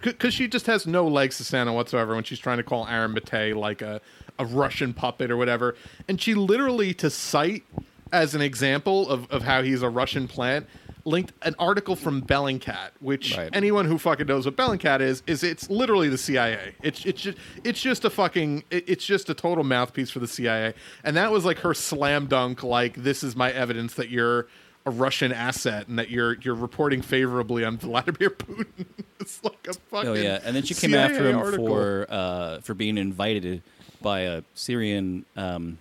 Speaker 1: because she just has no legs to stand on whatsoever when she's trying to call Aaron Mate like a a Russian puppet or whatever, and she literally to cite as an example of of how he's a Russian plant linked an article from Bellingcat, which
Speaker 2: Right.
Speaker 1: anyone who fucking knows what Bellingcat is is it's literally the CIA. It's it's just it's just a fucking it's just a total mouthpiece for the CIA. And that was like her slam dunk like this is my evidence that you're a Russian asset and that you're you're reporting favorably on Vladimir Putin. it's like a fucking
Speaker 2: Oh yeah, and then she came
Speaker 1: CIA
Speaker 2: after him
Speaker 1: article.
Speaker 2: for uh, for being invited by a Syrian um,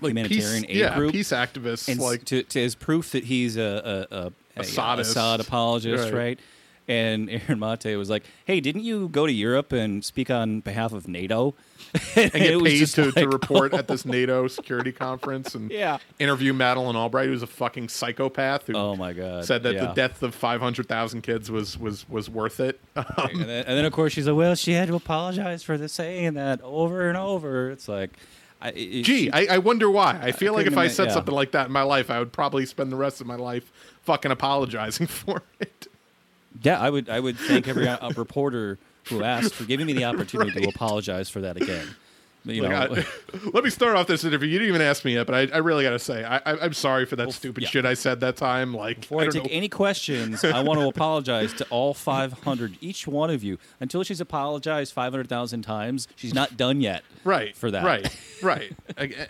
Speaker 1: like
Speaker 2: humanitarian
Speaker 1: peace,
Speaker 2: aid
Speaker 1: yeah,
Speaker 2: group,
Speaker 1: peace activists
Speaker 2: and
Speaker 1: like
Speaker 2: to, to as proof that he's a, a, a, a
Speaker 1: Assadist.
Speaker 2: Assad apologist,
Speaker 1: Right.
Speaker 2: right? And Aaron Mate was like, "Hey, didn't you go to Europe and speak on behalf of NATO?"
Speaker 1: and get
Speaker 2: it was
Speaker 1: paid to, to
Speaker 2: like,
Speaker 1: report at this oh NATO security conference and
Speaker 2: Yeah.
Speaker 1: interview Madeleine Albright, who's a fucking psychopath who
Speaker 2: Oh my god!
Speaker 1: said that the death of 500,000 kids was was was worth it.
Speaker 2: Um, and, then, and then of course she's like, "Well, she had to apologize for the saying that over and over." It's like, I, it,
Speaker 1: Gee,
Speaker 2: she-
Speaker 1: I, I wonder why. I feel like if I said
Speaker 2: yeah.
Speaker 1: something like that in my life, I would probably spend the rest of my life fucking apologizing for it.
Speaker 2: Yeah, I would. I would thank every uh, reporter who asked for giving me the opportunity to apologize for that again. You know,
Speaker 1: I- let me start off this interview. You didn't even ask me yet, but I, I really got to say, I, I, I'm sorry for that stupid
Speaker 2: yeah.
Speaker 1: shit I said that time. Like,
Speaker 2: before
Speaker 1: I
Speaker 2: I, take
Speaker 1: know.
Speaker 2: any questions, I want to apologize to all 500, each one of you. Until she's apologized 500,000 times, she's not done yet.
Speaker 1: right
Speaker 2: for that.
Speaker 1: right right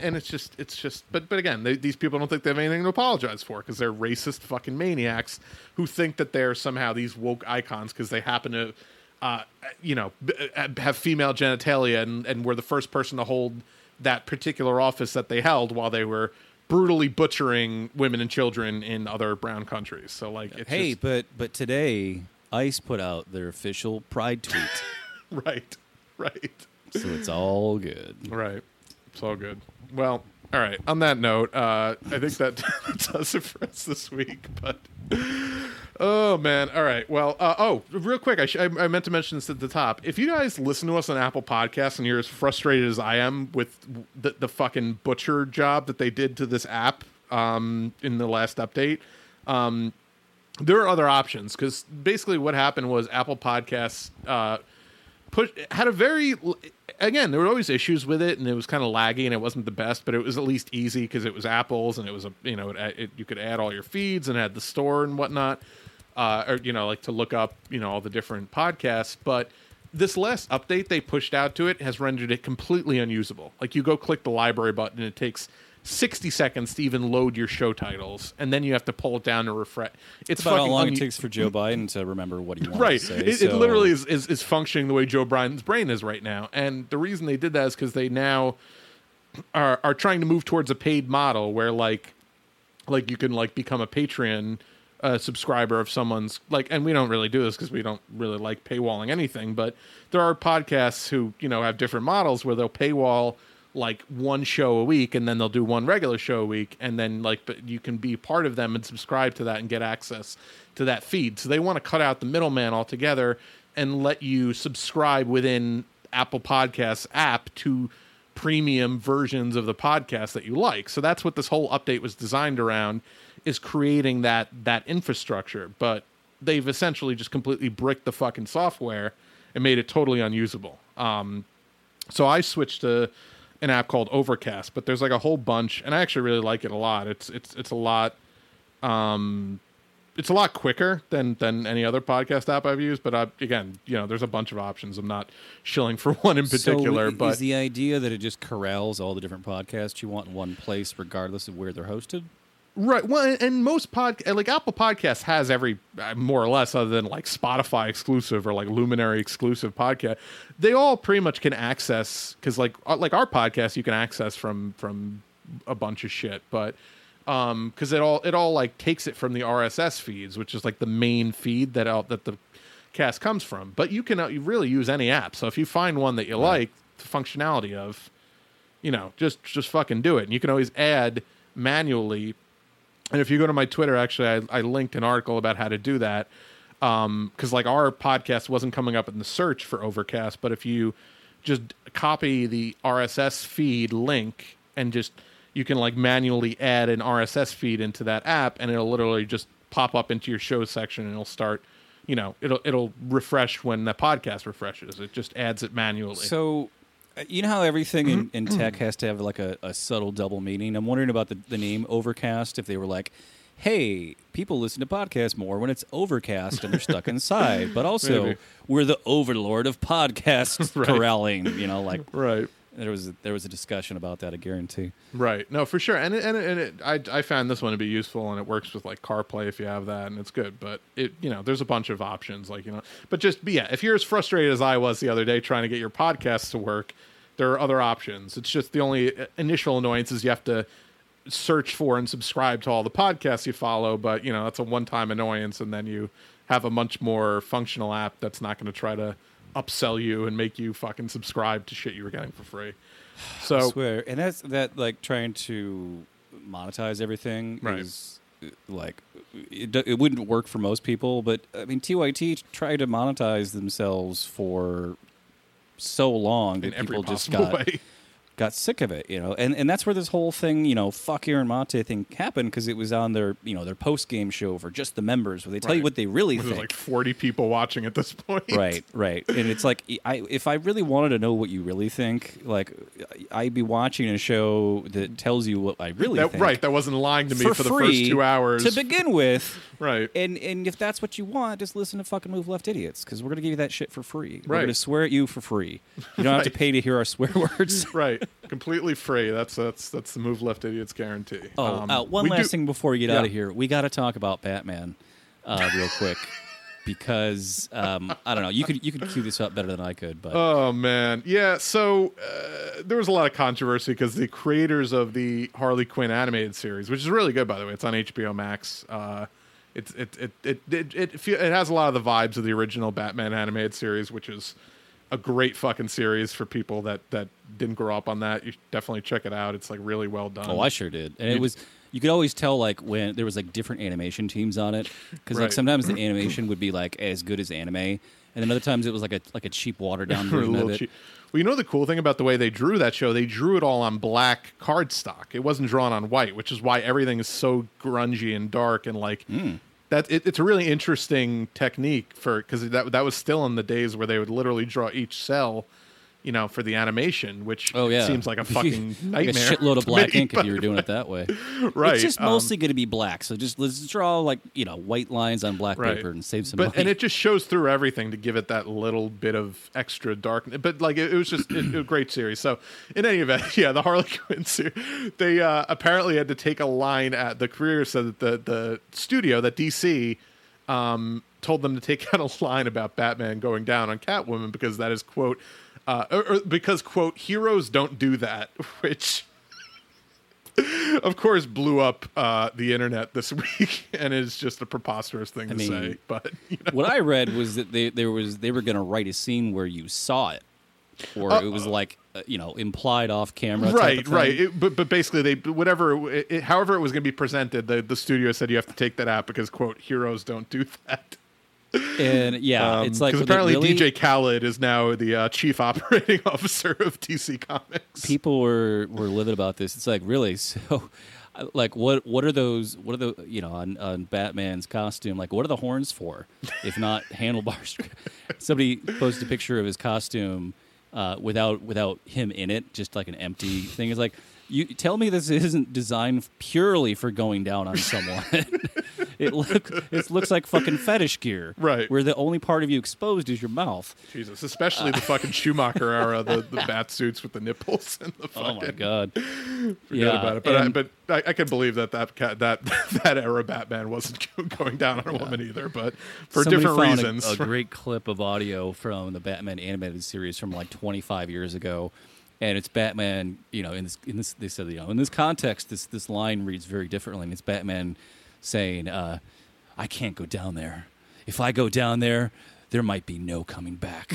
Speaker 1: and it's just it's just but but again they, these people don't think they have anything to apologize for because they're racist fucking maniacs who think that they're somehow these woke icons because they happen to uh, you know b- uh, have female genitalia and, and were the first person to hold that particular office that they held while they were brutally butchering women and children in other brown countries so like it's
Speaker 2: hey,
Speaker 1: just-
Speaker 2: but but today, ICE put out their official Pride tweet,
Speaker 1: right right
Speaker 2: so it's all good.
Speaker 1: Right. It's all good. Well, all right. On that note, uh, I think that does it for us this week. But oh man, all right. Well, uh, oh, real quick, I, sh- I, I meant to mention this at the top. If you guys listen to us on Apple Podcasts and you're as frustrated as I am with the, the fucking butcher job that they did to this app um, in the last update, um, there are other options because basically what happened was Apple Podcasts. Uh, push had a very again there were always issues with it and it was kind of laggy and it wasn't the best but it was at least easy because it was apples and it was a you know it, it, you could add all your feeds and had the store and whatnot uh, or you know like to look up you know all the different podcasts but this last update they pushed out to it has rendered it completely unusable like you go click the library button and it takes 60 seconds to even load your show titles, and then you have to pull it down to refresh. It's,
Speaker 2: It's about how long it takes for Joe Biden to remember what he wants
Speaker 1: right.
Speaker 2: to say.
Speaker 1: It, it literally is, is is functioning the way Joe Biden's brain is right now, and the reason they did that is because they now are are trying to move towards a paid model where like like you can like become a Patreon uh, subscriber of someone's like, and we don't really do this because we don't really like paywalling anything, but there are podcasts who you know have different models where they'll paywall like one show a week and then they'll do one regular show a week and then like but you can be part of them and subscribe to that and get access to that feed so they want to cut out the middleman altogether and let you subscribe within apple podcasts app to premium versions of the podcast that you like. So that's what this whole update was designed around is creating that that infrastructure, but they've essentially just completely bricked the fucking software and made it totally unusable. Um so I switched to an app called Overcast, but there's like a whole bunch and I actually really like it a lot. It's it's it's a lot um it's a lot quicker than than any other podcast app I've used, but I, again, you know, there's a bunch of options. I'm not shilling for one in particular,
Speaker 2: so
Speaker 1: but
Speaker 2: is the idea that it just corrals all the different podcasts you want in one place, regardless of where they're hosted?
Speaker 1: Right. Well, and most pod like Apple Podcasts has every uh, more or less, other than like Spotify exclusive or like Luminary exclusive podcast, they all pretty much can access because like uh, like our podcast you can access from from a bunch of shit, but um because it all it all like takes it from the RSS feeds, which is like the main feed that out that the cast comes from. But you can uh, you really use any app. So if you find one that you like, the functionality of, you know, just just fucking do it. And you can always add manually and if you go to my Twitter, actually, I, I linked an article about how to do that. Um, because like our podcast wasn't coming up in the search for Overcast, but if you just copy the RSS feed link and just you can like manually add an RSS feed into that app, and it'll literally just pop up into your show section, and it'll start. You know, it'll it'll refresh when the podcast refreshes. It just adds it manually.
Speaker 2: So, you know how everything in, in mm-hmm. tech has to have like a, a subtle double meaning? I'm wondering about the, the name Overcast, if they were like, hey, people listen to podcasts more when it's overcast and they're stuck inside. But also,
Speaker 1: Maybe.
Speaker 2: we're the overlord of podcast
Speaker 1: Right.
Speaker 2: corralling, you know, like
Speaker 1: right.
Speaker 2: There was there was a discussion about that, I guarantee.
Speaker 1: Right. No, for sure. And it, and it, and it, I I found this one to be useful, and it works with like CarPlay if you have that, and it's good. But it you know there's a bunch of options like you know. But just yeah, if you're as frustrated as I was the other day trying to get your podcast to work, there are other options. It's just the only uh, initial annoyance is you have to search for and subscribe to all the podcasts you follow. But you know that's a one time annoyance, and then you have a much more functional app that's not going to try to upsell you and make you fucking subscribe to shit you were getting for free. So
Speaker 2: I swear, and that's that like trying to monetize everything
Speaker 1: Right.
Speaker 2: is uh, like it, it wouldn't work for most people. But I mean, TYT tried to monetize themselves for so long that people just got
Speaker 1: way.
Speaker 2: Got sick of it, you know, and and that's where this whole thing, you know, fuck Aaron Mate thing happened because it was on their, you know, their post game show for just the members where they tell you what they really
Speaker 1: There's
Speaker 2: think.
Speaker 1: like 40 people watching at this point.
Speaker 2: right, right, and it's like I if I really wanted to know what you really think, like I'd be watching a show that tells you what I really
Speaker 1: That,
Speaker 2: think.
Speaker 1: right. That wasn't lying to me for, the
Speaker 2: free
Speaker 1: first two hours.
Speaker 2: to begin with.
Speaker 1: right.
Speaker 2: And and if that's what you want, just listen to fucking Move Left Idiots because we're gonna give you that shit for free. We're gonna swear at you for free. You don't have to pay to hear our swear words.
Speaker 1: right. Completely free. That's that's that's the move left idiots guarantee.
Speaker 2: Oh,
Speaker 1: Um,
Speaker 2: uh, one last
Speaker 1: do-
Speaker 2: thing before we get
Speaker 1: Yeah.
Speaker 2: out of here. We got to talk about Batman uh, real quick because um, I don't know. You could you could cue this up better than I could, but
Speaker 1: Oh man, yeah. So uh, there was a lot of controversy because the creators of the Harley Quinn animated series, which is really good by the way, it's on HBO Max. Uh, it's it it it it it, it has a lot of the vibes of the original Batman animated series, which is a great fucking series for people that that didn't grow up on that. You should definitely check it out. It's like really well done.
Speaker 2: oh, I sure did. And it was you could always tell like when there was like different animation teams on it because like
Speaker 1: Right.
Speaker 2: sometimes the animation would be like as good as anime, and then other times it was like a like a cheap watered down
Speaker 1: a
Speaker 2: version of
Speaker 1: little
Speaker 2: it.
Speaker 1: cheap. Well, you know the cool thing about the way they drew that show, they drew it all on black cardstock. It wasn't drawn on white, which is why everything is so grungy and dark and like
Speaker 2: Hmm.
Speaker 1: that. It, it's a really interesting technique for because that that was still in the days where they would literally draw each cell you know, for the animation, which
Speaker 2: Oh yeah,
Speaker 1: seems like a fucking
Speaker 2: like
Speaker 1: nightmare.
Speaker 2: a shitload of black ink if you were doing it that way.
Speaker 1: right?
Speaker 2: It's just
Speaker 1: um,
Speaker 2: mostly going to be black. So just let's draw like you know white lines on black
Speaker 1: Right.
Speaker 2: paper and save some
Speaker 1: but
Speaker 2: money.
Speaker 1: and it just shows through everything to give it that little bit of extra darkness. But like it, it was just it, a great series. So in any event, yeah, the Harley Quinn series, they uh, apparently had to take a line at the career said that the the studio that DC um, told them to take out a line about Batman going down on Catwoman because that is quote. Uh, or, or because quote heroes don't do that, which of course blew up uh, the internet this week and is just a preposterous thing to
Speaker 2: mean,
Speaker 1: say. But you know,
Speaker 2: what I read was that they there was they were going to write a scene where you saw it, or it was like uh, you know implied off camera. type
Speaker 1: right,
Speaker 2: of thing.
Speaker 1: right. It, but but basically, they whatever, it, it- however it was going to be presented, the the studio said you have to take that out because quote heroes don't do that.
Speaker 2: And yeah, it's like
Speaker 1: because apparently
Speaker 2: really-
Speaker 1: DJ Khaled is now the uh, chief operating officer of DC Comics.
Speaker 2: people were were livid about this. It's like really so. Like what? What are those? What are the you know on, on Batman's costume? Like what are the horns for? If not handlebars. Somebody posted a picture of his costume uh, without without him in it, just like an empty thing. It's like you tell me this isn't designed purely for going down on someone. it look it looks like fucking fetish gear,
Speaker 1: Right.
Speaker 2: Where the only part of you exposed is your mouth.
Speaker 1: Jesus, especially the fucking Schumacher era, the, the bat suits with the nipples and the fucking.
Speaker 2: Oh my god.
Speaker 1: Forget
Speaker 2: yeah,
Speaker 1: about it. But I, but I, I can believe that that cat, that that era Batman wasn't going down on a woman either, but for
Speaker 2: Somebody
Speaker 1: different reasons.
Speaker 2: A, a great clip of audio from the Batman animated series from like 25 years ago, and it's Batman. You know, in this, in this, they said, you know, in this context, this this line reads very differently. And it's Batman saying, uh, "I can't go down there. If I go down there." There might be no coming back.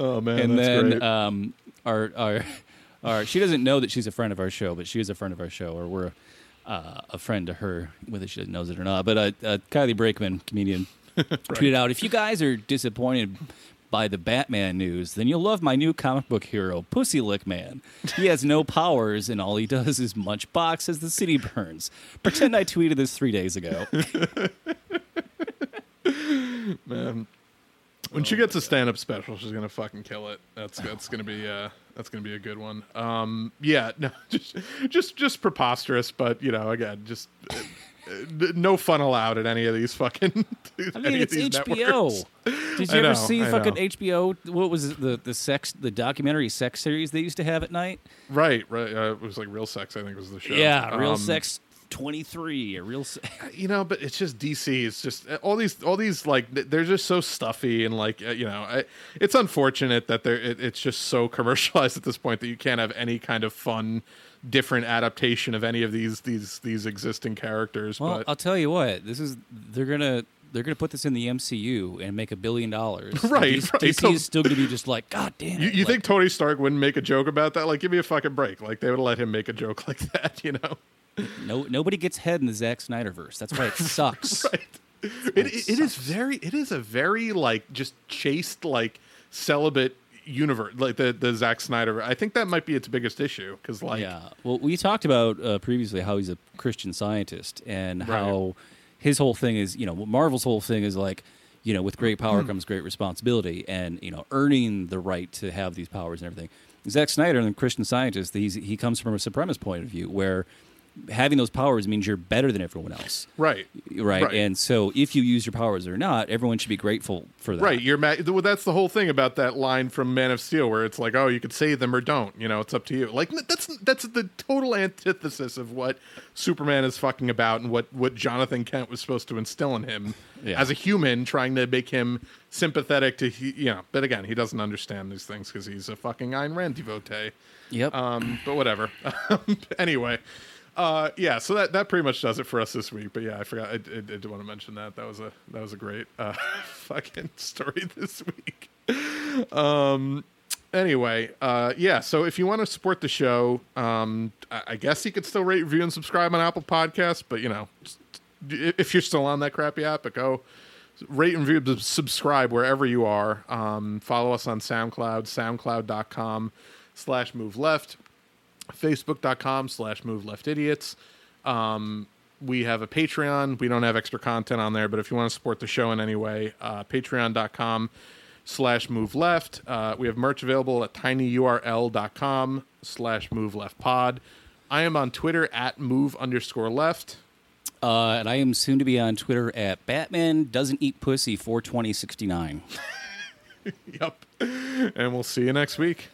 Speaker 1: oh man,
Speaker 2: and then um, our our our she doesn't know that she's a friend of our show, but she is a friend of our show, or we're uh, a friend to her, whether she knows it or not. But uh, uh, Kylie Brakeman, comedian, tweeted out: "If you guys are disappointed." By the Batman news, then you'll love my new comic book hero, Pussy Lick Man. He has no powers, and all he does is munch box as the city burns. Pretend I tweeted this three days ago.
Speaker 1: man.
Speaker 2: Oh,
Speaker 1: When she gets a stand-up special, she's gonna fucking kill it. That's that's gonna be uh that's gonna be a good one. Um, yeah, no, just just just preposterous, but you know, again, just no fun allowed at any of these fucking.
Speaker 2: I mean, it's HBO.
Speaker 1: networks.
Speaker 2: Did you ever see
Speaker 1: I
Speaker 2: fucking
Speaker 1: know.
Speaker 2: HBO? What was it, the the sex the documentary sex series they used to have at night?
Speaker 1: Right, right. Uh, it was like Real Sex, I think was the show.
Speaker 2: Yeah, Real
Speaker 1: Um,
Speaker 2: Sex twenty three a Real.
Speaker 1: You know but it's just dc it's just uh, all these all these like they're just so stuffy and like uh, you know I, it's unfortunate that they're it, it's just so commercialized at this point that you can't have any kind of fun different adaptation of any of these these these existing characters
Speaker 2: well,
Speaker 1: but
Speaker 2: I'll tell you what. This is they're gonna they're gonna put this in the MCU and make a billion dollars.
Speaker 1: Right,
Speaker 2: DC,
Speaker 1: right.
Speaker 2: DC
Speaker 1: So-
Speaker 2: is still gonna be just like, God damn it!
Speaker 1: you, you
Speaker 2: like,
Speaker 1: think Tony Stark wouldn't make a joke about that? Like, give me a fucking break. Like, they would let him make a joke like that, you know?
Speaker 2: No nobody gets head in the Zack Snyderverse? That's why it sucks.
Speaker 1: right. It, it, it is very it is a very like just chaste like celibate universe like the the Zack Snyder. I think that might be its biggest issue because like
Speaker 2: yeah. Well, we talked about uh, previously how he's a Christian scientist and how his whole thing is, you know, Marvel's whole thing is like, you know, with great
Speaker 1: Hmm.
Speaker 2: power comes great responsibility, and you know, earning the right to have these powers and everything. Zack Snyder, the Christian scientist, he's, he comes from a supremacist point of view where having those powers means you're better than everyone else.
Speaker 1: right
Speaker 2: Right.
Speaker 1: Right.
Speaker 2: And so if you use your powers or not, everyone should be grateful for that.
Speaker 1: Right, you're mad. Well, that's the whole thing about that line from Man of Steel, where it's like, "Oh, you could save them or don't." You know, it's up to you. Like that's that's the total antithesis of what Superman is fucking about, and what what Jonathan Kent was supposed to instill in him
Speaker 2: Yeah.
Speaker 1: as a human, trying to make him sympathetic to, he, you know. But again, he doesn't understand these things because he's a fucking Ayn Rand devotee.
Speaker 2: Yep.
Speaker 1: Um, but whatever. anyway, uh, yeah. So that that pretty much does it for us this week. But yeah, I forgot. I, I, I did want to mention that. That was a that was a great uh, fucking story this week. Um. Anyway, uh, yeah. So if you want to support the show, um, I, I guess you could still rate, review, and subscribe on Apple Podcasts. But you know, if you're still on that crappy app, but go rate and review, subscribe wherever you are. Um, follow us on SoundCloud, soundcloud.com slash move left, facebook.com slash move left idiots. Um, we have a Patreon. We don't have extra content on there, but if you want to support the show in any way, uh, patreon.com slash move left. Uh, we have merch available at tinyurl.com slash move left pod. I am on Twitter at move underscore left.
Speaker 2: Uh, and I am soon to be on Twitter at Batman doesn't eat pussy 42069.
Speaker 1: Yep. And we'll see you next week.